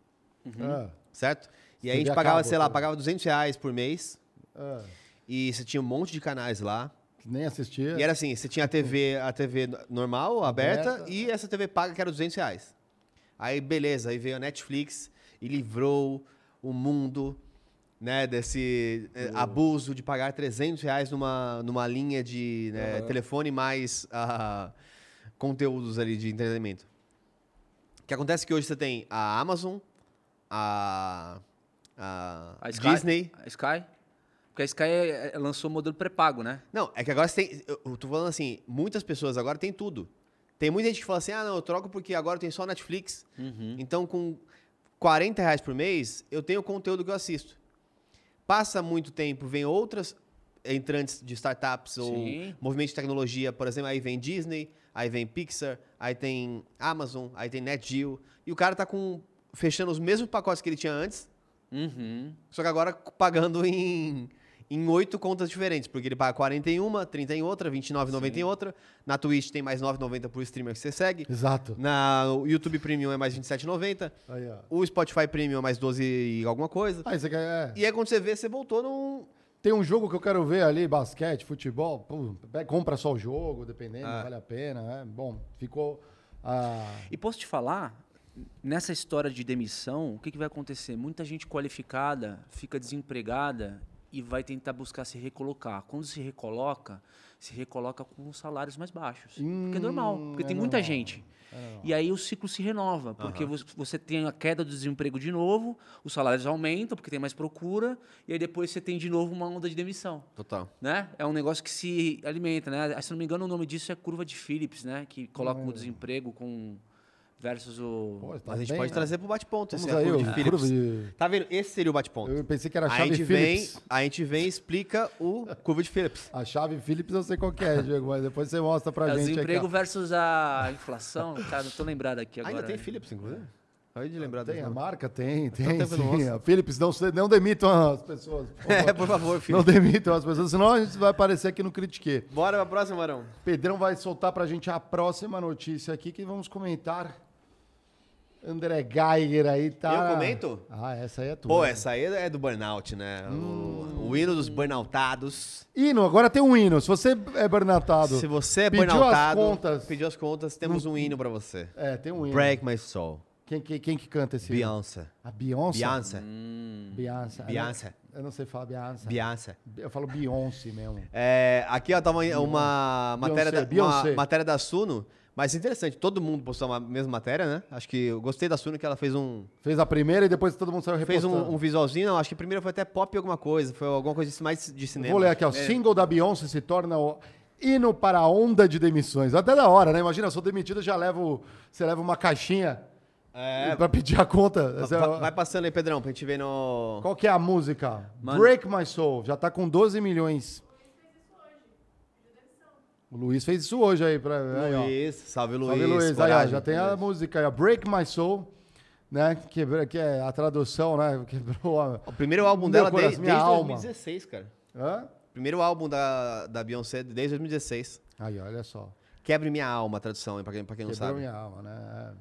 Ah, certo? E aí a gente pagava, cabo, sei lá, pagava 200 reais por mês ah, e você tinha um monte de canais lá. que nem assistia. E era assim, você tinha a TV, a TV normal, aberta, Aberta. e essa TV paga que era 200 reais. Aí, beleza, aí veio a Netflix e livrou o mundo né, desse eh, abuso de pagar 300 reais numa, numa linha de né, telefone mais ah, conteúdos ali de entretenimento. O que acontece é que hoje você tem a Amazon, a, a, A Sky, Disney... A Sky. Porque a Sky é- é- lançou o modelo pré-pago, né? Não, é que agora você tem. Eu tô falando assim, muitas pessoas agora têm tudo. Tem muita gente que fala assim: ah, não, eu troco porque agora tem só Netflix. Então, com 40 reais por mês, eu tenho o conteúdo que eu assisto. Passa muito tempo, vem outras entrantes de startups ou Sim. movimento de tecnologia, por exemplo, aí vem Disney, aí vem Pixar, aí tem Amazon, aí tem NetGeo. E o cara tá com fechando os mesmos pacotes que ele tinha antes, Uhum. só que agora pagando em em oito contas diferentes, porque ele paga 41, 30 em outra, 29,90 em outra. Na Twitch tem mais 9,90 por streamer que você segue. Exato. Na o YouTube Premium é mais 27,90. Aí, ó. O Spotify Premium é mais 12 e alguma coisa. Ah, você quer, é. E aí quando você vê, você voltou num... Tem um jogo que eu quero ver ali, basquete, futebol. pô, pega- compra só o jogo, dependendo, Ah. vale a pena. É. Bom, ficou. ah, E posso te falar, nessa história de demissão, o que, que vai acontecer? Muita gente qualificada fica desempregada e vai tentar buscar se recolocar. Quando se recoloca, se recoloca com salários mais baixos. porque é normal, porque é tem muita normal, gente. E aí o ciclo se renova, porque vo- você tem a queda do desemprego de novo, os salários aumentam, porque tem mais procura, e aí depois você tem de novo uma onda de demissão. Total. Né? É um negócio que se alimenta, né? Se não me engano, o nome disso é curva de Phillips, né? Que coloca o desemprego com versus o. pô, tá Mas a gente bem, pode né? trazer pro bate-ponto. Esse é a aí, curva o de Phillips. curva de- Tá vendo? Esse seria o bate-ponto. Eu pensei que era a A chave gente, vem, Phillips. a gente vem e explica o curva de Phillips. A chave Phillips eu sei qual que é, Diego, mas depois você mostra pra É o gente. desemprego aqui, versus a inflação. Cara, não tô lembrado aqui agora. Ainda tem Philips, inclusive. Acabei de lembrar. Tem, a nome. marca tem, tem tempo sim. A Philips, não, não demitam as pessoas. por favor. É, por favor, Não Philips. demitam as pessoas, senão a gente vai aparecer aqui no Critique. Bora pra próxima, Marão. Pedrão vai soltar pra gente a próxima notícia aqui que vamos comentar. André Geiger aí tá. Eu comento? Ah, essa aí é tua. Pô, essa aí é do burnout, né? O, o hino dos burnoutados. Hino, agora tem um hino. Se você é burnoutado. Se você é pediu burnoutado, as contas. pediu as contas, temos um hino pra você. É, tem um hino. Break My Soul. Quem, quem, quem que canta esse hino? Beyoncé. A Beyoncé? Beyoncé. Beyoncé. Beyoncé. Eu não sei falar Beyoncé. Beyoncé. Eu falo Beyoncé mesmo. É, aqui ó, tá uma, uma matéria, da, Beyoncé. uma matéria da Suno, mas interessante, todo mundo postou a mesma matéria, né? Acho que eu gostei da Suno que ela fez um Fez a primeira e depois todo mundo saiu fez repostando. um, um visualzinho, não, acho que a primeira foi até pop alguma coisa, foi alguma coisa de- mais de cinema. Vou ler aqui, ó. Single da Beyoncé se torna o hino para a onda de demissões. Até da hora, né? Imagina, eu sou demitido, já levo. Você leva uma caixinha É, pra pedir a conta. É vai, a- vai passando aí, Pedrão, pra gente ver no Qual que é a música? Mano. Break My Soul. Já tá com 12 milhões. O Luiz fez isso hoje aí. Pra, aí, ó. Luiz, salve Luiz. Salve, Luiz. Aí, ó, coragem. já tem a música aí, ó. Break My Soul. Né? Que, que é a tradução, né? Quebrou a... O primeiro álbum dela coração, desde, minha desde alma. 2016, cara. Hã? Primeiro álbum da, da Beyoncé desde 2016. Aí, olha só. Quebre minha alma, a tradução, hein, pra quem, pra quem não Quebrou sabe. minha alma, né?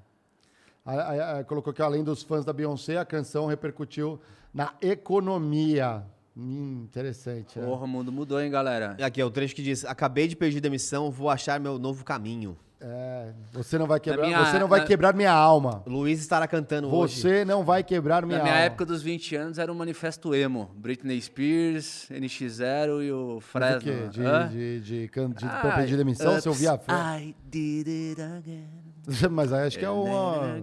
Aí- aí- aí colocou que além dos fãs da Beyoncé, a canção repercutiu na economia. Hum, interessante, né? Porra, o mundo mudou, hein, galera? Aqui é o trecho que diz: Acabei de pedir demissão, vou achar meu novo caminho. É, você não vai quebrar, minha- você não vai na- quebrar minha alma. Luiz estará cantando hoje. Você não vai quebrar minha Na minha alma. época dos 20 anos era um manifesto emo. Britney Spears, NX0 e o Mas Fresno. o quê? De, Hã? de, de, de, Ah, pra pedir demissão, ups, você ouvia a fé. I did it again. Mas aí acho que é uma.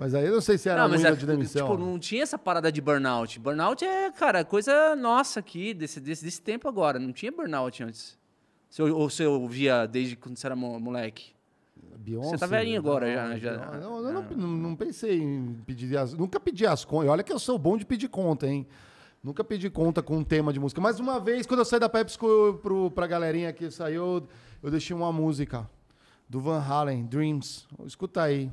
Mas aí eu não sei se era Não, mas é, de demissão. tipo, não tinha essa parada de burnout. Burnout é, cara, coisa nossa aqui, desse, desse, desse tempo agora. Não tinha burnout antes. Você, ou você ouvia desde quando você era mo- moleque? Beyoncé, Você tá velhinho agora, já- não, já- Não, eu não, não, não pensei em pedir as. Nunca pedi as contas. Olha que eu sou bom de pedir conta, hein? Nunca pedi conta com um tema de música. Mas uma vez, quando eu saí da Pepsi pro, pra galerinha que saiu, eu deixei uma música do Van Halen, Dreams. Escuta aí.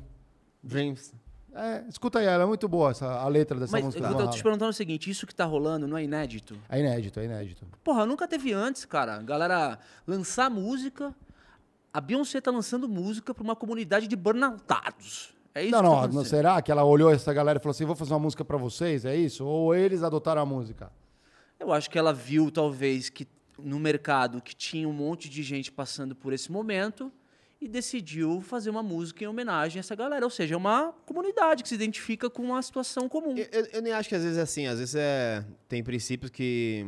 Dreams. É, escuta aí, ela é muito boa, essa, a letra dessa Mas música. eu do tô te perguntando o seguinte, isso que tá rolando não é inédito? É inédito, é inédito. Porra, nunca teve antes, cara. Galera lançar música. A Beyoncé tá lançando música pra uma comunidade de burnoutados. É isso não, que não, tá não, acontecendo. será que ela olhou essa galera e falou assim, vou fazer uma música pra vocês, é isso? Ou eles adotaram a música? Eu acho que ela viu, talvez, que no mercado que tinha um monte de gente passando por esse momento e decidiu fazer uma música em homenagem a essa galera. Ou seja, é uma comunidade que se identifica com uma situação comum. Eu, eu- eu nem acho que às vezes é assim. Às vezes é, tem princípios que.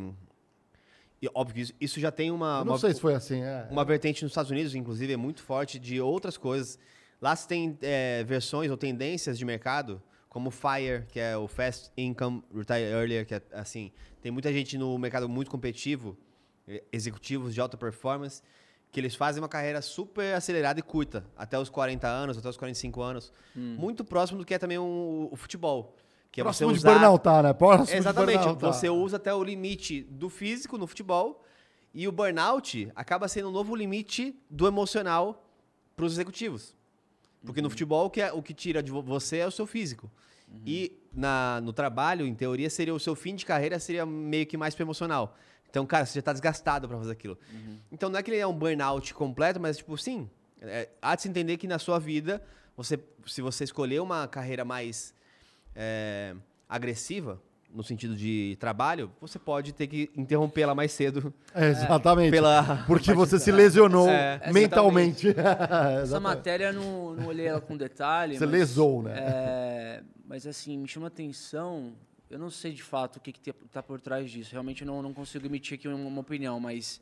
E óbvio que isso, isso já tem uma. Eu não uma- sei se foi assim, é. Uma vertente nos Estados Unidos, inclusive, é muito forte de outras coisas. Lá se tem é, versões ou tendências de mercado, como FIRE, que é o Fast Income Retire Earlier, que é assim, tem muita gente no mercado muito competitivo, eh, executivos de alta performance, que eles fazem uma carreira super acelerada e curta, até os 40 anos, até os 45 anos, muito próximo do que é também o, o futebol. Que é você Próximo de usar- burnoutar, né? Próximo Exatamente. burnoutar. Você usa até o limite do físico no futebol e o burnout acaba sendo um novo limite do emocional para os executivos. Porque no futebol o que, é- o que tira de vo- você é o seu físico. E na, no trabalho, em teoria, seria o seu fim de carreira seria meio que mais pro emocional. Então, cara, você já tá desgastado para fazer aquilo. Então não é que ele é um burnout completo, mas tipo, sim, é, há de se entender que na sua vida, você, se você escolher uma carreira mais é, agressiva, no sentido de trabalho, você pode ter que interrompê-la mais cedo. É, exatamente. Pela- Porque você se lesionou É, mentalmente. Essa Exatamente. matéria não, não olhei ela com detalhe. Você mas, lesou, né? é, mas assim, me chama atenção. Eu não sei de fato o que, que tá por trás disso. Realmente eu não, não consigo emitir aqui uma, uma opinião, mas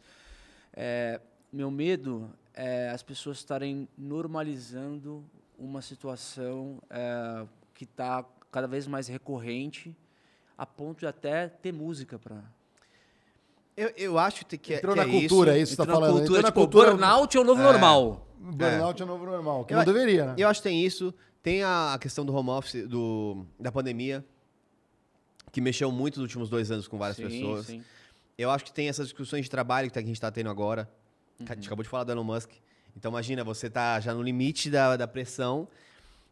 é, meu medo é as pessoas estarem normalizando uma situação é, que está cada vez mais recorrente, a ponto de até ter música para. Eu, eu acho que é, Entrou que na é cultura, é isso. isso que você tá Entrou na falando. cultura, Entrou na tipo, cultura. burnout é o novo normal. Burnout é o novo normal, que Eu- não deveria, né? Eu acho que tem isso. Tem a a questão do home office, do, da pandemia, que mexeu muito nos últimos dois anos com várias Sim, pessoas. sim. Eu acho que tem essas discussões de trabalho que a gente está tendo agora. A Uhum. gente acabou de falar do Elon Musk. Então imagina, você tá já no limite da, da pressão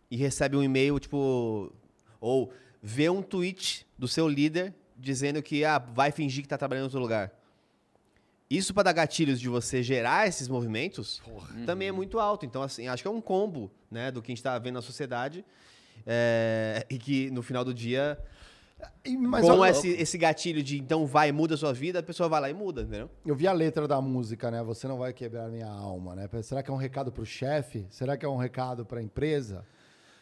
e recebe um e-mail, tipo... Ou vê um tweet do seu líder dizendo que ah, vai fingir que tá trabalhando no seu lugar. Isso para dar gatilhos de você gerar esses movimentos também é muito alto. Então, assim, acho que é um combo né, do que a gente está vendo na sociedade. é, e que no final do dia Mas com eu, esse, esse gatilho de então vai, muda a sua vida, a pessoa vai lá e muda, entendeu? eu vi a letra da música, né? Você não vai quebrar minha alma, né? Será que é um recado pro chefe? Será que é um recado pra empresa?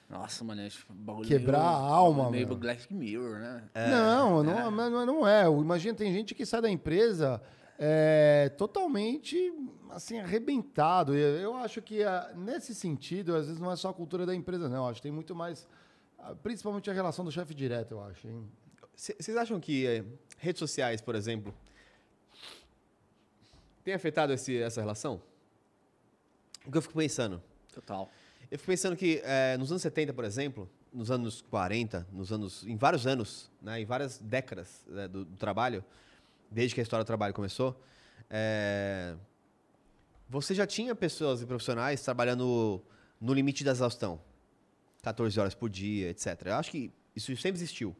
Nossa, mano, é tipo, bagulho Quebrar meio- a alma, Meio meu. Black Mirror, né? não, não, mas não, não é. Imagina, tem gente que sai da empresa é, totalmente assim, arrebentado. Eu acho que ah, nesse sentido, às vezes não é só a cultura da empresa, não. Acho que tem muito mais. Ah, Principalmente a relação do chefe direto, eu acho. Vocês acham que eh, redes sociais, por exemplo, tem afetado esse- essa relação? O que eu fico pensando? Total. Eu fico pensando que eh, nos anos 70, por exemplo, nos anos 40, nos anos, em vários anos, né, em várias décadas né, do, do trabalho, desde que a história do trabalho começou, eh, você já tinha pessoas e profissionais trabalhando no limite da exaustão. 14 horas por dia, etc. Eu acho que isso sempre existiu.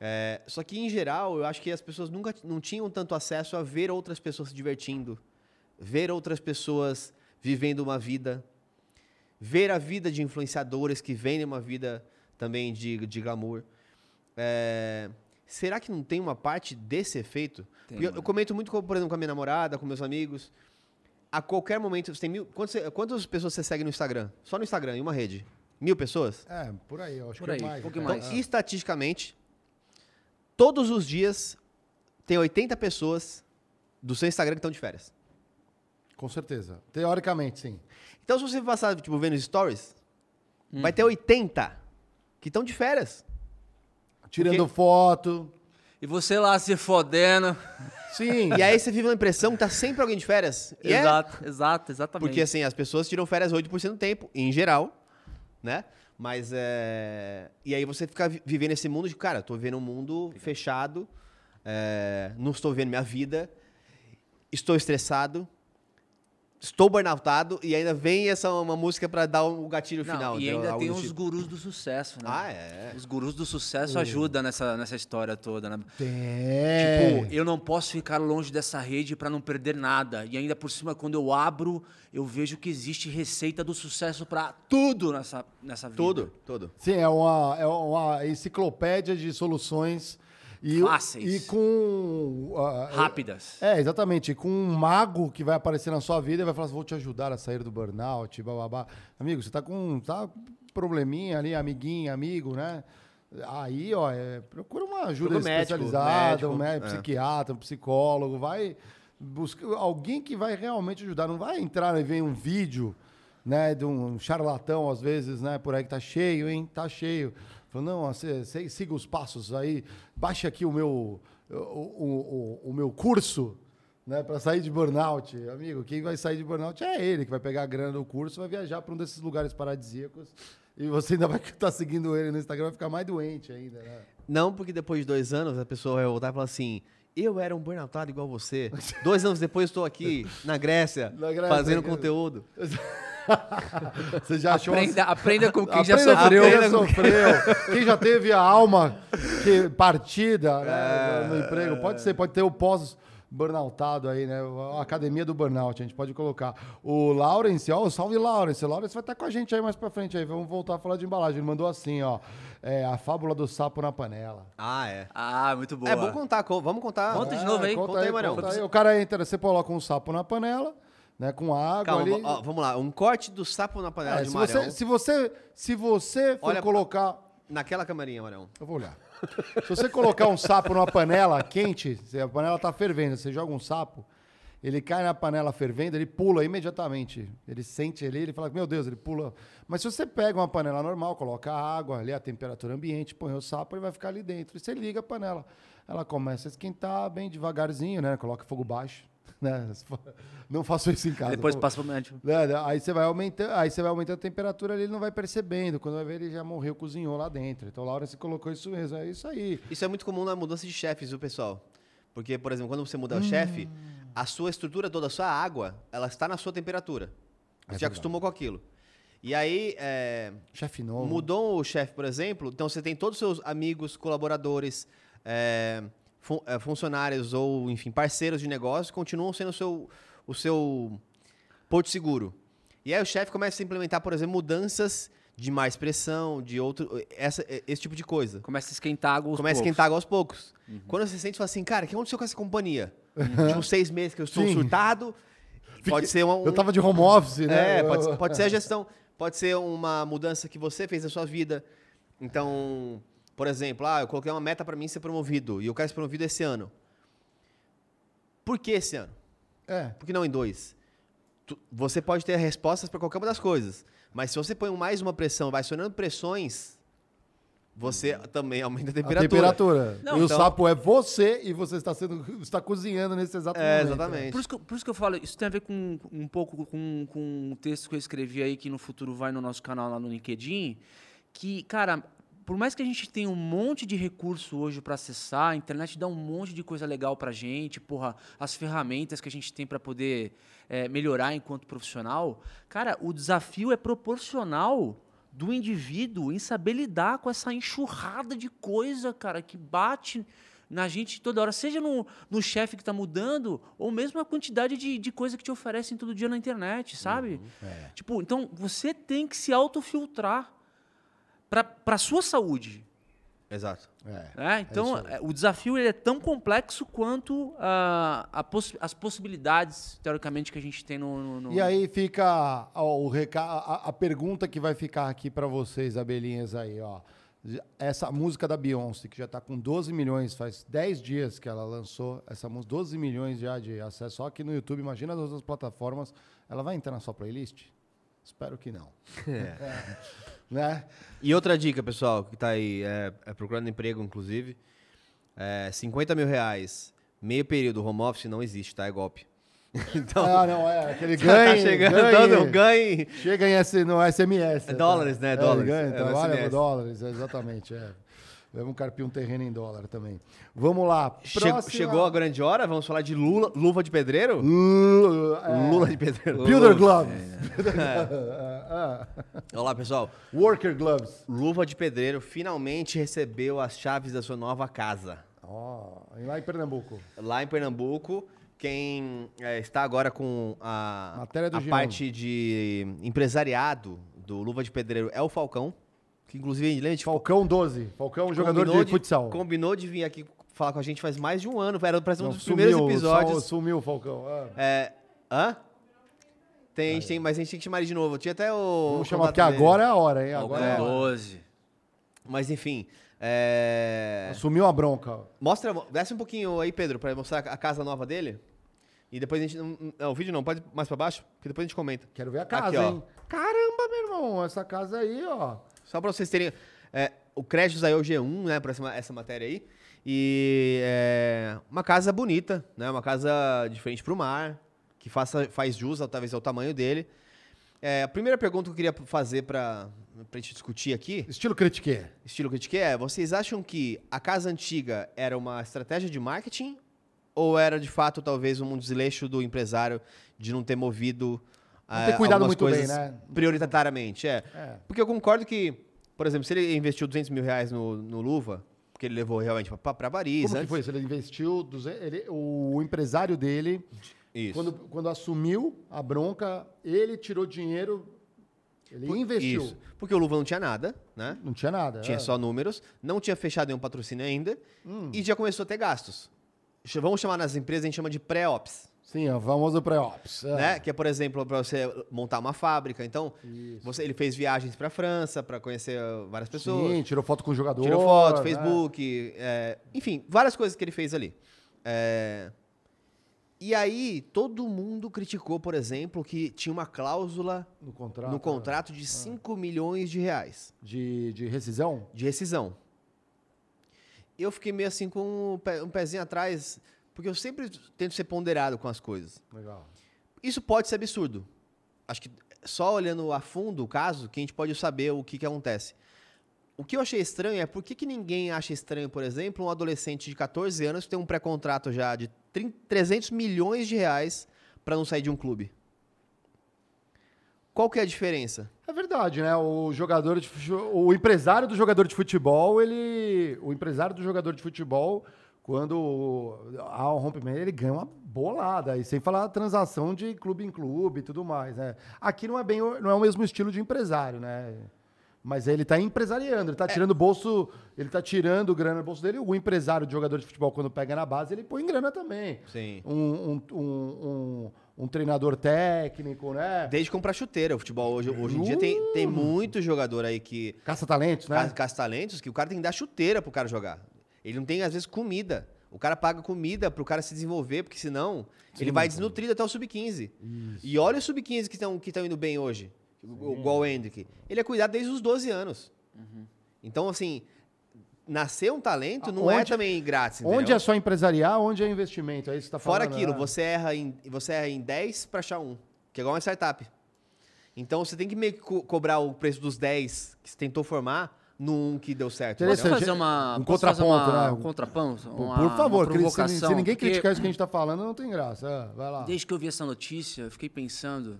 É, só que, em geral, eu acho que as pessoas nunca não tinham tanto acesso a ver outras pessoas se divertindo, ver outras pessoas vivendo uma vida, ver a vida de influenciadores que vendem uma vida também de, de glamour. É, será que não tem uma parte desse efeito? Tem, eu, eu comento muito, com, por exemplo, com a minha namorada, com meus amigos. A qualquer momento, você tem mil. Quantas, você- quantas pessoas você segue no Instagram? Só no Instagram, em uma rede? Mil pessoas? É, por aí, eu acho Por que aí, é mais. um pouquinho até. Então, mais. estatisticamente, todos os dias tem 80 pessoas do seu Instagram que estão de férias. Com certeza. Teoricamente, sim. Então, se você passar, tipo, vendo os stories, vai Uhum. ter 80 que estão de férias. Tirando foto. E você lá se fodendo. Sim. E aí você vive uma impressão que tá sempre alguém de férias. E é exato, exato, exatamente. porque, assim, as pessoas tiram férias 8% do tempo, em geral, né? Mas, é... E aí você fica vi- vivendo esse mundo de, cara, eu tô vivendo um mundo fechado, é, não estou vivendo minha vida, estou estressado, estou burnoutado e ainda vem essa uma música pra dar o gatilho Não, final. e ainda Algo tem os tipo. gurus do sucesso, né? Ah, é. Os gurus do sucesso ajudam nessa, nessa história toda, né? Tem. Tipo, eu não posso ficar longe dessa rede pra não perder nada. E ainda por cima, quando eu abro, eu vejo que existe receita do sucesso pra tudo nessa, nessa vida. Tudo, tudo. Sim, é uma, é uma enciclopédia de soluções. E, Fáceis. E com. ah, Rápidas. É, exatamente. Com um mago que vai aparecer na sua vida e vai falar assim: vou te ajudar a sair do burnout, bababá. Amigo, você tá com tá com probleminha ali, amiguinho, amigo, né? Aí, ó, é, procura uma ajuda Procura especializada, médico, um médico, é. psiquiatra, um psicólogo, vai buscar alguém que vai realmente ajudar. Não vai entrar e ver um vídeo, né, de um charlatão, às vezes, né, por aí que tá cheio, hein? Tá cheio. Falou, não, ó, cê- cê- siga os passos aí, baixe aqui o meu, o, o, o, o meu curso, né, para sair de burnout. Amigo, quem vai sair de burnout é ele, que vai pegar a grana do curso, vai viajar para um desses lugares paradisíacos e você ainda vai estar seguindo ele no Instagram, vai ficar mais doente ainda, né? Não porque depois de dois anos a pessoa vai voltar e falar assim. Eu era um burnoutado igual você. Dois anos depois estou aqui na Grécia, Na Grécia, fazendo que- conteúdo. Você já achou uma- Aprenda, aprenda com quem já Aprenda com sofreu. Quem já sofreu. Quem já teve a alma que, partida né, É. no emprego. Pode ser, pode ter o pós burnoutado aí, né? A academia do burnout, a gente pode colocar. O Lawrence, ó, salve Lawrence. O Lawrence vai estar com a gente aí mais pra frente aí. Vamos voltar a falar de embalagem. Ele mandou assim, ó. É, a fábula do sapo na panela. Ah, é. Ah, muito boa. É bom contar, co- vamos contar. Conta de novo aí. Conta, Conta aí, aí, Marão. conta aí. O cara entra, você coloca um sapo na panela, né? Com água Calma, ali. ó, vamos lá. Um corte do sapo na panela É, de se, Marão. você, se você se você for Olha- colocar Naquela camarinha, Marão. Eu vou olhar. Se você colocar um sapo numa panela quente, a panela tá fervendo, você joga um sapo, ele cai na panela fervendo, ele pula imediatamente. Ele sente ali, ele fala, meu Deus, ele pula. Mas se você pega uma panela normal, coloca água ali, a temperatura ambiente, põe o sapo, ele vai ficar ali dentro. E você liga a panela. Ela começa a esquentar bem devagarzinho, né? Coloca fogo baixo. Né? Não faço isso em casa. Depois passa pro médico. né? Aí você vai aumentando, aí você vai aumentando a temperatura ali, ele não vai percebendo. Quando vai ver, ele já morreu, cozinhou lá dentro. Então, Laura, você colocou isso mesmo, é isso aí. Isso é muito comum na mudança de chefes, viu, pessoal? Porque, por exemplo, quando você muda Hum. o chefe, a sua estrutura toda, a sua água, ela está na sua temperatura. Você já verdade. acostumou com aquilo. E aí, é, Chefe novo. mudou o chefe, por exemplo, então você tem todos os seus amigos, colaboradores, é, fun- é, funcionários ou, enfim, parceiros de negócio, continuam sendo o seu, o seu porto seguro. E aí o chefe começa a implementar, por exemplo, mudanças de mais pressão, de outro, essa, esse tipo de coisa. Começa a esquentar água aos Começa a poucos. esquentar água aos poucos. Quando você sente, fala assim, cara, o que aconteceu com essa companhia? De uns seis meses que eu estou Sim. surtado, pode ser um... Eu tava de home office, né? É, pode, pode ser a gestão, pode ser uma mudança que você fez na sua vida. Então, por exemplo, ah, eu coloquei uma meta para mim ser promovido e eu quero ser promovido esse ano. Por que esse ano? É. Por que não em dois? Tu- você pode ter respostas para qualquer uma das coisas, mas se você põe mais uma pressão, vai acionando pressões, você também aumenta a A temperatura. temperatura. Não, e o então- sapo é você e você está sendo está cozinhando nesse exato É, momento. exatamente. Por isso, que, eu- por isso que eu falo, isso tem a ver com um pouco com, com um texto que eu escrevi aí, que no futuro vai no nosso canal lá no LinkedIn, que, cara, por mais que a gente tenha um monte de recurso hoje para acessar, a internet dá um monte de coisa legal pra gente, porra, as ferramentas que a gente tem para poder é, melhorar enquanto profissional, cara, o desafio é proporcional do indivíduo em saber lidar com essa enxurrada de coisa, cara, que bate na gente toda hora, seja no, no chefe que está mudando, ou mesmo a quantidade de, de coisa que te oferecem todo dia na internet, sabe? Tipo, então você tem que se autofiltrar para a sua saúde. Exato. É. né? Então, isso aí. é, o desafio ele é tão complexo quanto ah, a possi- as possibilidades, teoricamente, que a gente tem no. no- no- E aí fica ó, o reca... a, a pergunta que vai ficar aqui para vocês, abelhinhas aí, ó. Essa música da Beyoncé, que já tá com 12 milhões, faz 10 dias que ela lançou essa música, 12 milhões já de acesso só aqui no YouTube, imagina as outras plataformas. Ela vai entrar na sua playlist? Espero que não. Né? E outra dica, pessoal, que tá aí é, é procurando emprego, inclusive. É, 50 mil reais, meio período home office não existe, tá? É golpe. Então, Ah, não, é aquele tá ganho. chegando, ganhe. Chega em S, no SMS. É dólares, né? É, Dólares. ganha, É, trabalha com dólares, exatamente. É. Vamos carpir um terreno em dólar também. Vamos lá. Próxima- Chegou a grande hora, vamos falar de lula, luva de pedreiro? Lula, é, Lula de pedreiro. Builder gloves. Ah, Olá, pessoal. Worker gloves. Luva de pedreiro finalmente recebeu as chaves da sua nova casa. E lá em Pernambuco. Lá em Pernambuco, quem é, está agora com a, a parte de empresariado do Luva de Pedreiro é o Falcão, que inclusive lembra de Falcão 12. Falcão, um jogador combinou de, futsal. Combinou de vir aqui falar com a gente faz mais de um ano, era parece um Não, dos primeiros sumiu, episódios. só- Sumiu o Falcão. Ah. É, hã? Tem, a gente tem, mas a gente tem que chamar ele de novo. Tinha até o. Vamos chamar, porque dele. agora é a hora, hein? Falcão Agora é a hora. 12. Mas enfim. É... Sumiu a bronca. Mostra, desce um pouquinho aí, Pedro, pra mostrar a casa nova dele. E depois a gente. Não, não, o vídeo não, pode ir mais pra baixo, porque depois a gente comenta. Quero ver a casa, Aqui, ó. hein? Caramba, meu irmão, essa casa aí, ó. Só pra vocês terem. é, o crédito é o G1, né, pra essa, essa matéria aí. E é uma casa bonita, né? Uma casa de frente pro mar, que faça, faz jus, ao- talvez, ao tamanho dele. É, a primeira pergunta que eu queria fazer pra, pra gente discutir aqui, Estilo critique. estilo critique, é: vocês acham que a casa antiga era uma estratégia de marketing? Ou era de fato talvez um desleixo do empresário de não ter movido Não ter eh, cuidado muito bem, né? prioritariamente? É. É. Porque eu concordo que, por exemplo, se ele investiu 200 mil reais no, no Luva, porque ele levou realmente pra Paris. Como que antes- foi isso? Ele investiu, 200 ele- o empresário dele, Isso. quando, quando assumiu a bronca, ele tirou dinheiro, ele investiu. Isso. Porque o Luva não tinha nada, né? Não tinha nada. Tinha é. só números, não tinha fechado nenhum patrocínio ainda Hum. e já começou a ter gastos. Vamos chamar nas empresas, a gente chama de pré-ops. Sim, o famoso pré-ops. é. né? Que é, por exemplo, para você montar uma fábrica. Então, Isso. você, ele fez viagens para França para conhecer várias pessoas. Sim, tirou foto com o jogador. Tirou foto, né? Facebook, é, enfim, várias coisas que ele fez ali. É, e aí, todo mundo criticou, por exemplo, que tinha uma cláusula No contrato. no contrato Ah. de 5 milhões de reais De, de rescisão? de rescisão. Eu fiquei meio assim com um pezinho atrás, porque eu sempre tento ser ponderado com as coisas. Legal. Isso pode ser absurdo. Acho que só olhando a fundo o caso, que a gente pode saber o que, que acontece. O que eu achei estranho é por que, que ninguém acha estranho, por exemplo, um adolescente de 14 anos ter um pré-contrato já de 30 300 milhões de reais para não sair de um clube? Qual que é a diferença? É verdade, né? O jogador de o empresário do jogador de futebol, ele, o empresário do jogador de futebol, quando há um rompimento, ele ganha uma bolada, e sem falar a transação de clube em clube e tudo mais, né? Aqui não é bem, o- não é o mesmo estilo de empresário, né? Mas ele tá empresariando, ele tá tirando bolso, ele tá tirando grana do bolso dele. O empresário de jogador de futebol, quando pega na base, ele põe grana também. Sim. Um, um, um, um, um treinador técnico, né? Desde comprar chuteira. O futebol hoje, hoje em dia tem, tem muito jogador aí que Caça-talentos, né? Ca- caça-talentos que o cara tem que dar chuteira pro cara jogar. Ele não tem, às vezes, comida. O cara paga comida pro cara se desenvolver, porque senão ele vai desnutrido até o sub-15. E olha os sub-15 que estão que tão indo bem hoje. o- Igual o Hendrick. Ele é cuidado desde os 12 anos. Então, assim, nascer um talento não é Onde- também grátis. Onde entendeu? é só empresarial, onde é investimento? É isso que você tá Fora falando. aquilo, né? você erra em, você erra em 10 para achar um, que é igual uma startup. Então você tem que meio que co- cobrar o preço dos 10 que você tentou formar no um que deu certo. Posso fazer uma, Um posso fazer contraponto, uma- né? um contraponto? Por, Uma- por favor, uma que se- se, provocação? ninguém Porque criticar isso que a gente tá falando, não tem graça. É, vai lá. Desde que eu vi essa notícia, eu fiquei pensando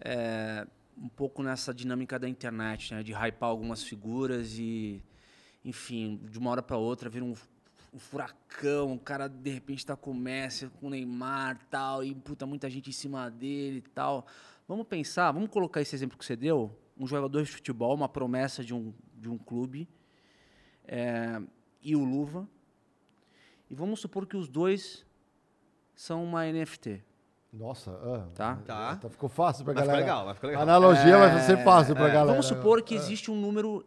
é, um pouco nessa dinâmica da internet, né? De hypar algumas figuras e, enfim, de uma hora para outra vira um, um furacão, o cara de repente tá com o Messi, com o Neymar e tal, e puta, muita gente em cima dele e tal. Vamos pensar, vamos colocar esse exemplo que você deu, um jogador de futebol, uma promessa de um, de um clube, é, e o Luva, e vamos supor que os dois são uma NFT. Nossa, ah, Tá. Tá. tá- Ficou fácil pra Vai ficar galera. legal, vai ficar legal. A analogia vai ser fácil pra galera. Vamos supor que existe um número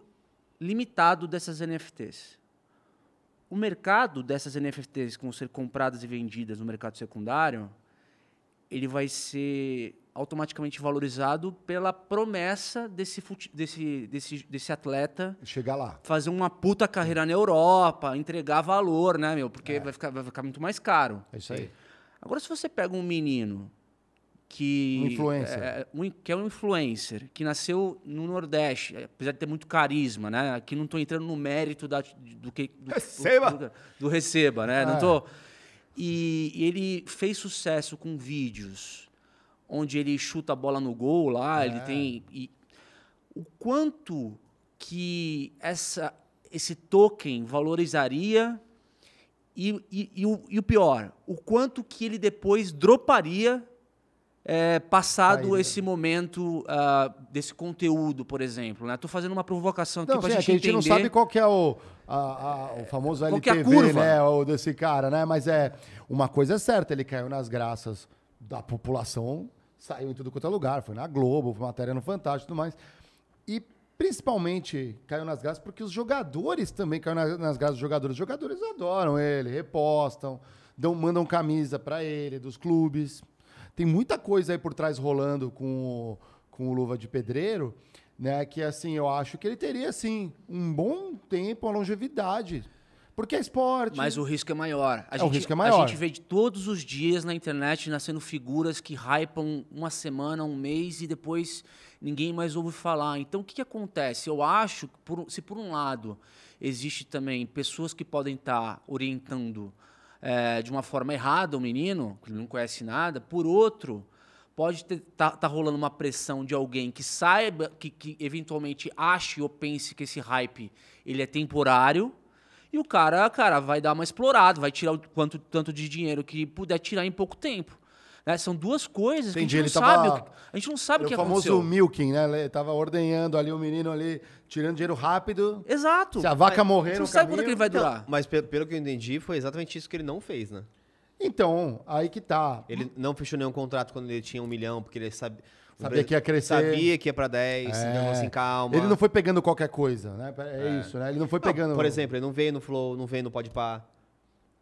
limitado dessas NFTs. O mercado dessas NFTs que vão ser compradas e vendidas no mercado secundário, ele vai ser automaticamente valorizado pela promessa desse, desse, desse, desse atleta Chegar lá. fazer uma puta carreira na Europa, entregar valor, né, meu? Porque vai, ficar, vai ficar muito mais caro. É isso aí. Agora, se você pega um menino que Um influencer. é, um in- que é um influencer que nasceu no Nordeste, apesar de ter muito carisma, né? Aqui não estou entrando no mérito da, do que do, Receba! do, do receba, né? É. Não tô. E, e ele fez sucesso com vídeos onde ele chuta a bola no gol lá, É. ele tem e o quanto que essa esse token valorizaria e, e, e o, e o pior, o quanto que ele depois droparia é, passado Saída. esse momento ah, desse conteúdo, por exemplo. Né? Tô fazendo uma provocação aqui para sim, é gente que a gente entender. não sabe qual que é o, a- a- o famoso Qual que é a LTV, curva? né? O desse cara, né? Mas é uma coisa é certa, ele caiu nas graças da população, saiu em tudo quanto é lugar, foi na Globo, foi matéria no Fantástico e tudo mais. E principalmente caiu nas graças porque os jogadores também caíram nas, nas graças dos jogadores. Os jogadores adoram ele, repostam, dão, mandam camisa pra ele, dos clubes. Tem muita coisa aí por trás rolando com o, com o Luva de Pedreiro, né? Que assim, eu acho que ele teria, assim, um bom tempo, uma longevidade. Porque é esporte. Mas o risco é maior. A É, o gente, risco é maior. A gente vê de todos os dias na internet nascendo figuras que hypam uma semana, um mês e depois ninguém mais ouve falar. Então o que, que acontece? Eu acho que por- se por um lado existe também pessoas que podem estar orientando eh, de uma forma errada o menino, que não conhece nada, por outro pode estar tá, rolando uma pressão de alguém que saiba, que, que eventualmente ache ou pense que esse hype ele é temporário e o cara, cara, vai dar uma explorada, vai tirar o quanto tanto de dinheiro que puder tirar em pouco tempo. Né? São duas coisas Entendi, que a gente não tava- sabe. o que- A gente não sabe o Era que o famoso aconteceu. milking, né? Ele tava ordenhando ali o menino ali, tirando dinheiro rápido. Exato. Se a vaca Mas morrer Você no não sabe quando caminho- é que ele vai Não, durar. mas pe- pelo que eu entendi, foi exatamente isso que ele não fez, né? Então, aí que tá. Ele não fechou nenhum contrato quando ele tinha um milhão, porque ele sabe, o Sabia que ia crescer. Sabia que ia pra 10, É. então assim, calma. Ele não foi pegando qualquer coisa, né? É, isso, né? Ele não foi Não, pegando. Por exemplo, ele não veio no Flow, não veio no Podpah.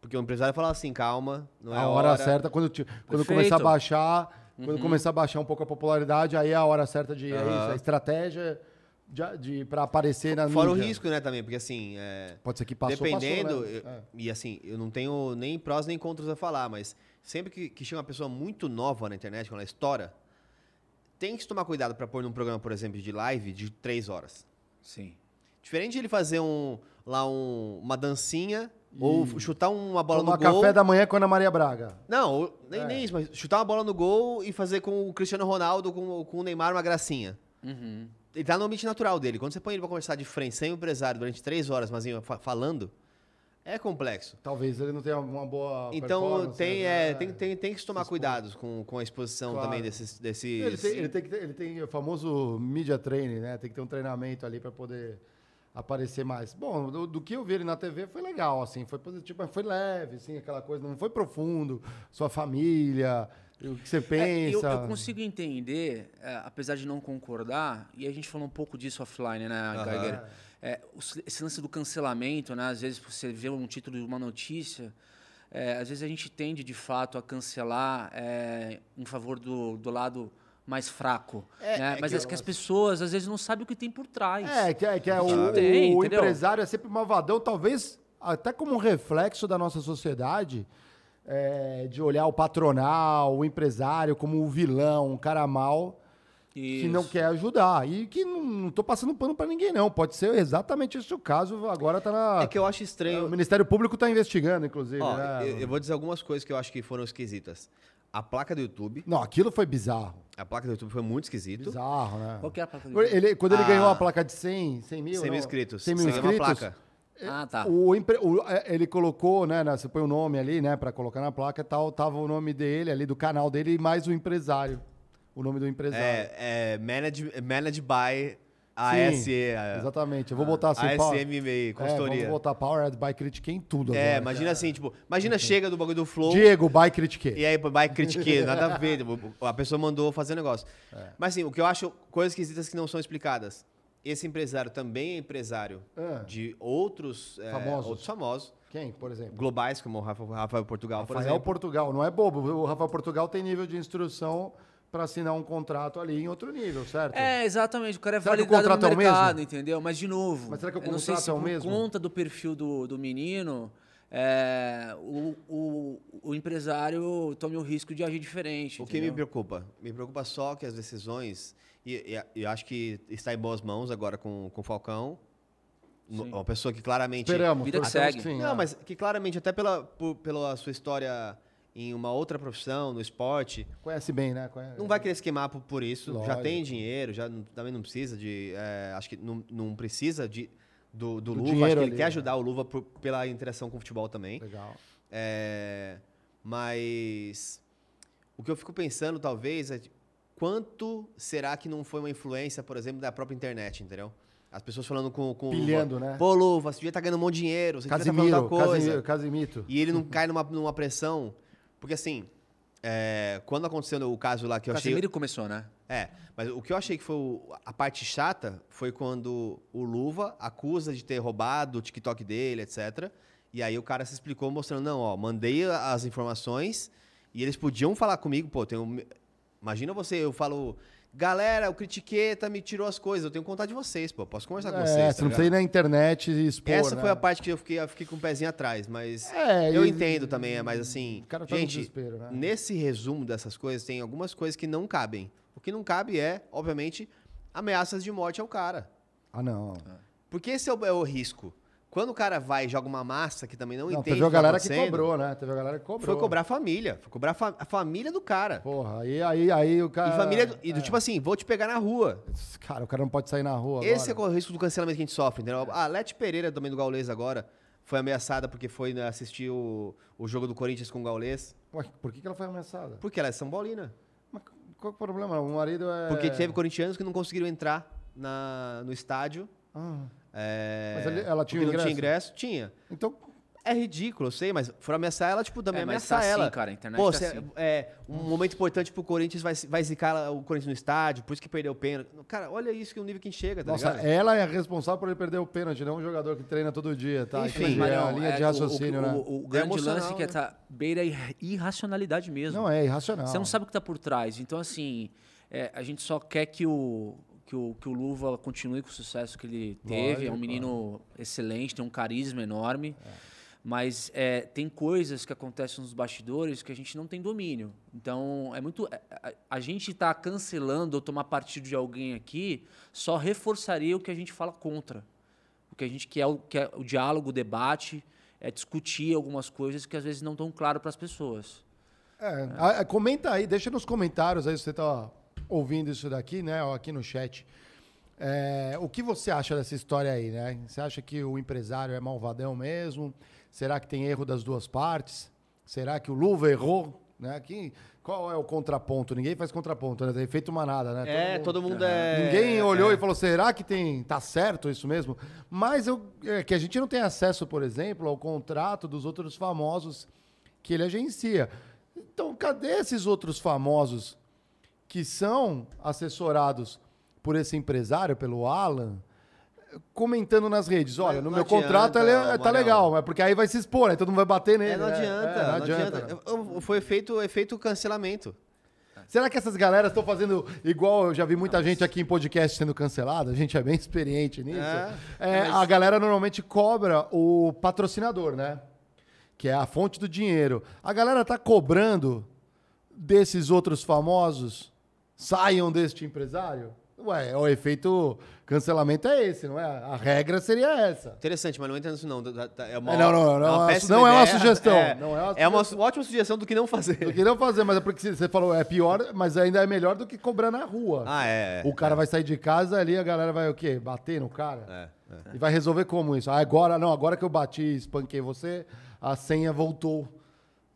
Porque o empresário falava assim, calma, não é a a hora, certa, quando, ti- quando começar a baixar, Uhum. quando começar a baixar um pouco a popularidade, aí é a hora certa de. É Aham. isso, a estratégia de, de, pra aparecer na Fora o mídia. risco, né, também, porque assim, é, Pode ser que passou, dependendo, passou, né? eu- É. e assim, eu não tenho nem prós nem contras a falar, mas sempre que, que chega uma pessoa muito nova na internet, quando ela estoura, tem que se tomar cuidado pra pôr num programa, por exemplo, de live de três horas. Sim. Diferente de ele fazer um, lá um, uma dancinha ou chutar uma bola Tomar no gol. café da manhã com a Ana Maria Braga. Não, nem, É. nem isso, mas chutar uma bola no gol e fazer com o Cristiano Ronaldo, com, com o Neymar uma gracinha. Uhum. Ele tá no ambiente natural dele. Quando você põe ele pra conversar de frente, sem o empresário, durante três horas, mas fa- falando, é complexo. Talvez ele não tenha uma boa. Então tem, né? é, tem, tem, tem que se tomar Se expor. cuidados com, com a exposição Claro. também desses. desses... Ele tem, ele, tem que ter- ele tem o famoso media training, né? Tem que ter um treinamento ali para poder aparecer mais. Bom, do, do que eu vi ele na TV foi legal, assim, foi positivo, mas foi leve, assim, aquela coisa, não foi profundo. Sua família, o que você É, eu, pensa. eu consigo entender, é, apesar de não concordar, e a gente falou um pouco disso offline, né. Geiger? É, o- esse lance do cancelamento, né? Às vezes você vê um título de uma notícia, é, às vezes a gente tende de fato a cancelar é, em favor do, do lado mais fraco. É, né? é Mas que é que as pessoas às vezes não sabem o que tem por trás. É, que é, que é o, Tem, o empresário é sempre malvadão, talvez até como um reflexo da nossa sociedade, é, de olhar o patronal, o empresário como o vilão, um cara mal que Isso. não quer ajudar. E que não, não tô passando pano pra ninguém, não. Pode ser exatamente esse o caso, agora tá na. É que eu acho estranho. O Ministério Público tá investigando, inclusive. Ó, né? eu, eu vou dizer algumas coisas que eu acho que foram esquisitas. A placa do YouTube. Não, aquilo foi bizarro. A placa do YouTube foi muito esquisito. Bizarro, né? Qual que é a placa do YouTube? Ele, quando ele Ah. ganhou a placa de 100, 100 mil. 100 mil inscritos. 100 mil inscritos. placa. Ah, tá. O, empre- o- é, ele colocou, né, né, Você põe o nome ali, né? Pra colocar na placa e tal. Tava o nome dele ali, do canal dele, e mais o empresário. O nome do empresário. É, é managed, managed by ASE. Exatamente. Eu vou botar assim. ASM power- meio, É, consultoria. vamos botar Powered by Critique em tudo. É, agora. imagina assim, tipo, imagina chega do bagulho do Flow. Diego, by Critique. E aí, vai critiquei, nada a ver. tipo, A pessoa mandou fazer o negócio. É. Mas assim, o que eu acho, coisas esquisitas que não são explicadas. Esse empresário também é empresário Ah. de outros é, Famosos. outros famosos, Quem, por exemplo? globais, como o Rafa- Rafael Portugal, por Rafael exemplo. Portugal. Não é bobo. O Rafael Portugal tem nível de instrução para assinar um contrato ali em outro nível, certo? É, exatamente. O cara é Será que o validado no contrato é o mercado, mesmo? entendeu? Mas, de novo, Mas será que o eu não sei contrato se é o por mesmo? conta do perfil do, do menino, é, o, o, o empresário tome o risco de agir diferente. O que me entendeu? preocupa? Me preocupa só que as decisões. E, e, e acho que está em boas mãos agora com, com o Falcão. Sim. Uma pessoa que claramente. Esperamos. Vida que segue. sim, Não, é. mas que claramente, até pela, por- pela sua história em uma outra profissão, no esporte, Conhece bem, né? Conhece- não vai querer se queimar por, por isso. Já Lógico. tem dinheiro, já não- também não precisa de. é, acho que não, não precisa de, do, do Do Luva. Acho que ele ali, quer né? ajudar o Luva por- pela interação com o futebol também. Legal. É, mas o que eu fico pensando, talvez, é quanto será que não foi uma influência, por exemplo, da própria internet, entendeu? As pessoas falando com, com Pilhando, Luva. né? Pô, Luva, você devia estar ganhando um monte de dinheiro, você devia estar Casimiro, falando tal coisa. Casimiro, Casimito. E ele não cai numa, numa pressão. Porque assim, é, quando aconteceu o caso lá que O eu achei. Casemiro começou, né? É, mas o que eu achei que foi o- a parte chata foi quando o Luva acusa de ter roubado o TikTok dele, etc. E aí o cara se explicou mostrando, não, ó, mandei as informações e eles podiam falar comigo, pô, tem um... Imagina você, eu falo, galera, o Critiqueta me tirou as coisas, eu tenho contato de vocês, pô, posso conversar com É, vocês. você tá não precisa ir na internet e expor, Essa né? foi a parte que eu fiquei, eu fiquei com o pezinho atrás, mas É, eu e- entendo também, é, mas assim, O cara tá gente, desespero, né? nesse resumo dessas coisas, tem algumas coisas que não cabem. O que não cabe é, obviamente, ameaças de morte ao cara. Ah, não. Porque esse é o, é o risco. Quando o cara vai e joga uma massa que também não, Não, entende teve a tá galera que cobrou, né? Teve a galera que cobrou. Foi cobrar a família. Foi cobrar a, fa- a família do cara. Porra, aí, aí, aí o cara... E família do, e do é. tipo assim, vou te pegar na rua. Cara, o cara não pode sair na rua Esse é agora. o risco do cancelamento que a gente sofre, entendeu? A Leti Pereira, também do Gaules agora, foi ameaçada porque foi né, assistir o, o jogo do Corinthians com o Gaules. Ué, por que, que ela foi ameaçada? Porque ela é São Paulina. Mas qual é o problema? O marido é... Porque teve corintianos que não conseguiram entrar na, no estádio. Ah, é, Mas ela tinha porque o não tinha ingresso? ingresso? Tinha. então, É ridículo, eu sei, mas foram ameaçar ela, tipo, também É, mas ameaçar tá ela. assim, cara, a internet Pô, tá cê- assim. é um momento importante pro Corinthians, vai, vai zicar o Corinthians no estádio, por isso que perdeu o pênalti. Cara, olha isso que é o nível que a gente chega, tá nossa, ligado? ela é a responsável por ele perder o pênalti, não um jogador que treina todo dia, tá? Enfim, Entendi, mas é a Marião, linha é, de o- raciocínio, o, né? O, o grande emocional, lance que é tá, beira irracionalidade mesmo. Não, é irracional. Você não sabe o que está por trás. Então, assim, é, a gente só quer que o, que, o, que o Luva continue com o sucesso que ele teve. é um menino excelente, tem um carisma enorme. Mas é, tem coisas que acontecem nos bastidores que a gente não tem domínio. Então, é muito. A, a- a gente tá cancelando ou tomar partido de alguém aqui só reforçaria o que a gente fala contra. O que a gente quer, o- que é o diálogo, o debate, é discutir algumas coisas que às vezes não estão claras para as pessoas. É, a- a- comenta aí, deixa nos comentários aí se você tá ouvindo isso daqui, né? Aqui no chat. É, o que você acha dessa história aí, né? Você acha que o empresário é malvadão mesmo? Será que tem erro das duas partes? Será que o Luva errou? Né? Quem, qual é o contraponto? Ninguém faz contraponto, né? Tem feito manada, né? É, todo mundo é. Ninguém olhou é. e falou, será que tem, tá certo isso mesmo? Mas eu, é que a gente não tem acesso, por exemplo, ao contrato dos outros famosos que ele agencia. Então, cadê esses outros famosos que são assessorados por esse empresário, pelo Alan, comentando nas redes? Olha, no não meu adianta, contrato ele é- tá Manel. legal, mas porque aí vai se expor, aí todo mundo vai bater nele. É, não né? adianta, É, não adianta. Eu- Foi feito, é feito cancelamento. Será que essas galeras estão fazendo igual eu já vi muita gente aqui em podcast sendo cancelada? A gente é bem experiente nisso. É, É, mas- A galera normalmente cobra o patrocinador, né? Que é a fonte do dinheiro. A galera tá cobrando desses outros famosos saiam deste empresário? Ué, o efeito cancelamento é esse, não é? A regra seria essa. Interessante, mas não entra nisso não. É uma, É, não, não, não, é uma- não é uma ideia. sugestão, É, não é uma é uma sugestão. ótima sugestão do que não fazer. Eu queria fazer, mas é porque você falou, é pior, mas ainda é melhor do que cobrar na rua. Ah, é. O cara vai sair de casa ali, a galera vai o quê? Bater no cara? É, é. E vai resolver como isso? Ah, agora, não, agora que eu bati e espanquei você, a senha voltou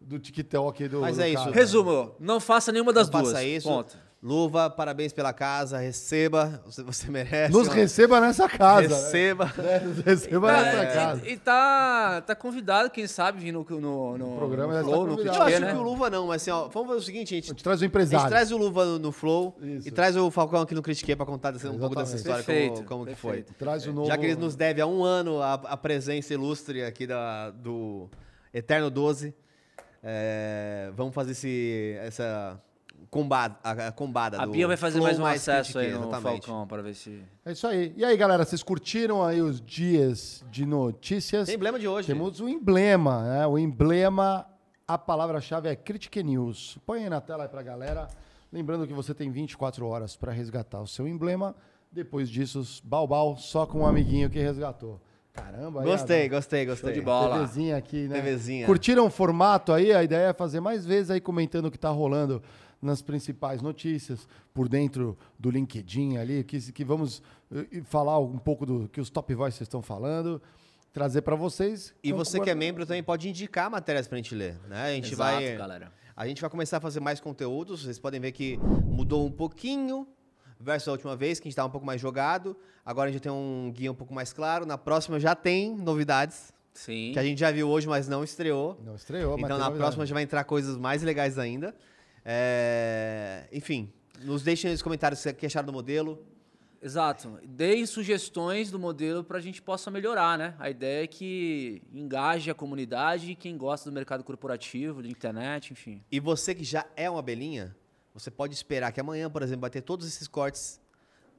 do TikTok do. Mas do é isso. cara. Resumo, não faça nenhuma das Não duas. faça isso. Ponto. Luva, parabéns pela casa, receba, você, você merece. Nos uma- receba nessa casa. Receba. Né? Nos receba Tá, nessa e- casa. E, tá, tá convidado, quem sabe, vir no, no, no, programa no Flow, tá no convidado. Eu acho né? que o Luva não, mas assim, ó, vamos fazer o seguinte, a A gente, gente traz o a gente empresário. traz o Luva no, no Flow Isso. e traz o Falcão aqui no Critique pra contar desse- um pouco dessa história, como, Perfeito, como que foi. Traz o novo. Já que ele nos deve há um ano a, a presença ilustre aqui da, do Eterno 12, é, vamos fazer esse, essa combada, a, a combada A do Bia vai fazer mais um acesso aí no exatamente. Falcão para ver se... É isso aí. E aí, galera, vocês curtiram aí os dias de notícias? Tem emblema de hoje. Temos o emblema, né? O emblema A palavra-chave é Critique News. Põe aí na tela aí pra galera. Lembrando que você tem 24 horas para resgatar o seu emblema. Depois disso, balbal, só com um amiguinho que resgatou. Caramba, aí, Gostei, Adam. gostei, gostei. de bola. TVzinha aqui, né? TVzinha. Curtiram o formato aí? A ideia é fazer mais vezes aí comentando o que tá rolando nas principais notícias, por dentro do LinkedIn ali, que, que vamos eh, falar um pouco do que os top voices estão falando, trazer para vocês. E Com- você que é membro também pode indicar matérias pra gente ler, né? A gente Exato, vai galera. A gente vai começar a fazer mais conteúdos, vocês podem ver que mudou um pouquinho versus a última vez, que a gente estava um pouco mais jogado. Agora a gente tem um guia um pouco mais claro. Na próxima já tem novidades, Sim. que a gente já viu hoje, mas não estreou. Não estreou, mas Então na próxima já vai entrar coisas mais legais ainda. É, Enfim, nos deixem nos comentários o que acharam do modelo. Exato. Deem sugestões do modelo para a gente possa melhorar, né? A ideia é que engaje a comunidade e quem gosta do mercado corporativo, de internet, enfim. E você que já é uma abelhinha, você pode esperar que amanhã, por exemplo, vai ter todos esses cortes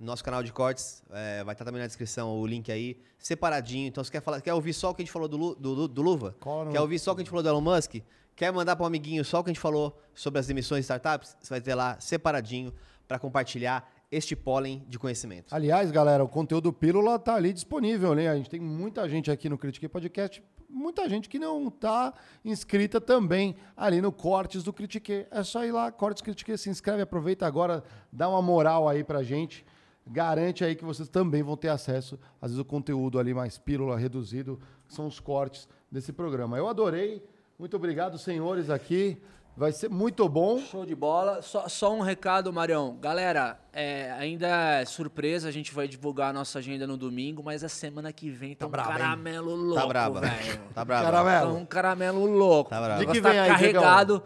nosso canal de cortes. é, vai estar também na descrição o link aí, separadinho. Então, você quer, falar, quer ouvir só o que a gente falou do, Lu- do, do Luva? Quer ouvir só o que a gente falou do Elon Musk? Quer mandar para um amiguinho só o que a gente falou sobre as emissões de startups? Você vai ter lá separadinho para compartilhar este pólen de conhecimento. Aliás, galera, o conteúdo Pílula tá ali disponível, né? A gente tem muita gente aqui no Critique Podcast, muita gente que não tá inscrita também ali no Cortes do Critique. É só ir lá, Cortes Critique, se inscreve, aproveita agora, dá uma moral aí pra gente. Garante aí que vocês também vão ter acesso, às vezes, o conteúdo ali mais pílula, reduzido, que são os cortes desse programa. Eu adorei. Muito obrigado, senhores, aqui. Vai ser muito bom. Show de bola. Só, só um recado, Marião. Galera, é, ainda é surpresa, a gente vai divulgar a nossa agenda no domingo, mas a semana que vem tá, um brava, hein? caramelo louco, Tá braba. velho. Tá braba. Caramelo. Tá um caramelo louco. Tá bravo. O De que negócio tá vem aí, carregado.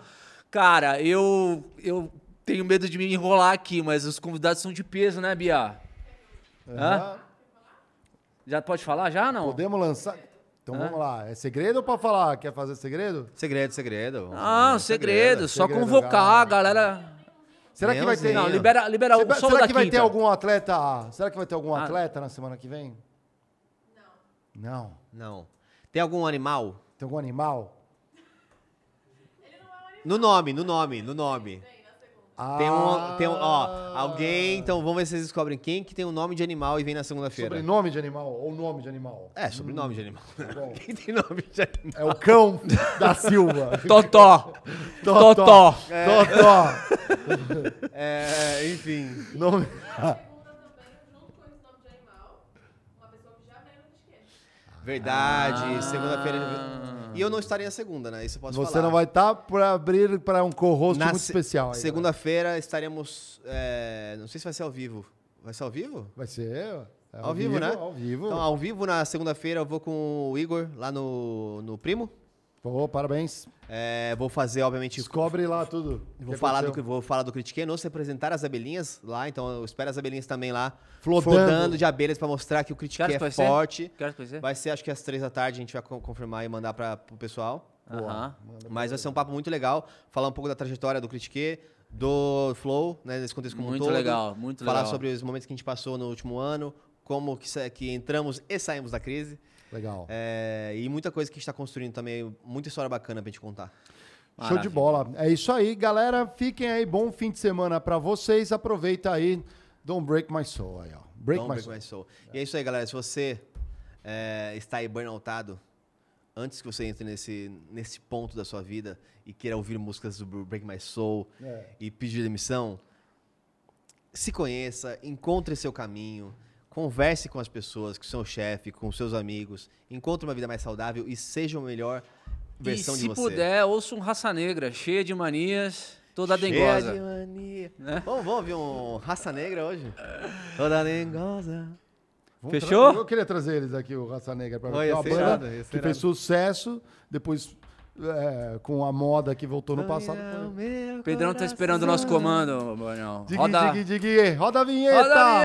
Cara, eu, eu tenho medo de me enrolar aqui, mas os convidados são de peso, né, Bia? Hã? Aham. Já pode falar já não? Podemos lançar. Então vamos lá. É segredo ou pra falar? Quer fazer segredo? Segredo, segredo. Ah, segredo. Só segredo, convocar a galera. Será que vai ter. Não, libera, libera o Será- solo será da que vai quinta. ter algum atleta? Será que vai ter algum Ah. atleta na semana que vem? Não. Não. Não. Tem algum animal? Tem algum animal? No nome, no nome, no nome. Ah, Tem um, tem um, ó, alguém, então vamos ver se vocês descobrem quem que tem um nome de animal e vem na segunda-feira. Sobrenome de animal ou nome de animal? É, sobrenome de animal. bom. Quem tem nome de animal? É o cão da Silva. Totó. Totó. Totó. É, enfim. Nome... junto com esse nome de animal, uma pessoa que já veio no Critique. Verdade, segunda-feira. E eu não estaria na segunda, né? Isso eu posso Você falar. não vai estar para abrir para um co-host muito se- especial. Segunda-feira estaremos. é, não sei se vai ser ao vivo. Vai ser ao vivo? Vai ser é Ao, vivo, né? Ao vivo. Então, ao vivo na segunda-feira eu vou com o Igor lá no, no Primo. Pô, parabéns. É, vou fazer, obviamente. Descobre lá tudo. Vou que falar, do, aconteceu. vou falar do Critique, nos representar as abelhinhas lá, então eu espero as abelhinhas também lá, Flodando. de abelhas pra mostrar que o Critique é forte. Ser? Vai ser acho que às três da tarde, a gente vai co- confirmar e mandar para o pessoal. Aham. Mas vai ser um papo muito legal, falar um pouco da trajetória do Critique, do Flow, né, nesse contexto como um Muito todo. legal, muito falar legal. sobre os momentos que a gente passou no último ano, como que, que entramos e saímos da crise. Legal. É, e muita coisa que a gente está construindo também, muita história bacana pra gente contar. Show de Maravilha. bola. É isso aí, galera. Fiquem aí. Bom fim de semana pra vocês. Aproveita aí. Don't break my soul. Aí, ó. Break Don't my break soul. my soul. E é isso aí, galera. Se você é, está aí burnoutado, antes que você entre nesse, nesse ponto da sua vida e queira ouvir músicas do Break My Soul É. e pedir demissão, se conheça, encontre seu caminho, converse com as pessoas, com seu chefe, com seus amigos, encontre uma vida mais saudável e seja a melhor versão e de se você. puder, ouça um Raça Negra, cheia de manias, toda Cheia dengosa. de mania. Né? Vamos, vamos ouvir um Raça Negra hoje? Toda dengosa. Vamos Fechou? tra- Eu queria trazer eles aqui, o Raça Negra, pra Olha, ver. É uma banda irado, que irado. fez sucesso, depois é, com a moda que voltou no passado. O Pedrão tá esperando o nosso comando. Digui, Roda. digui, digui. Roda a vinheta! Roda a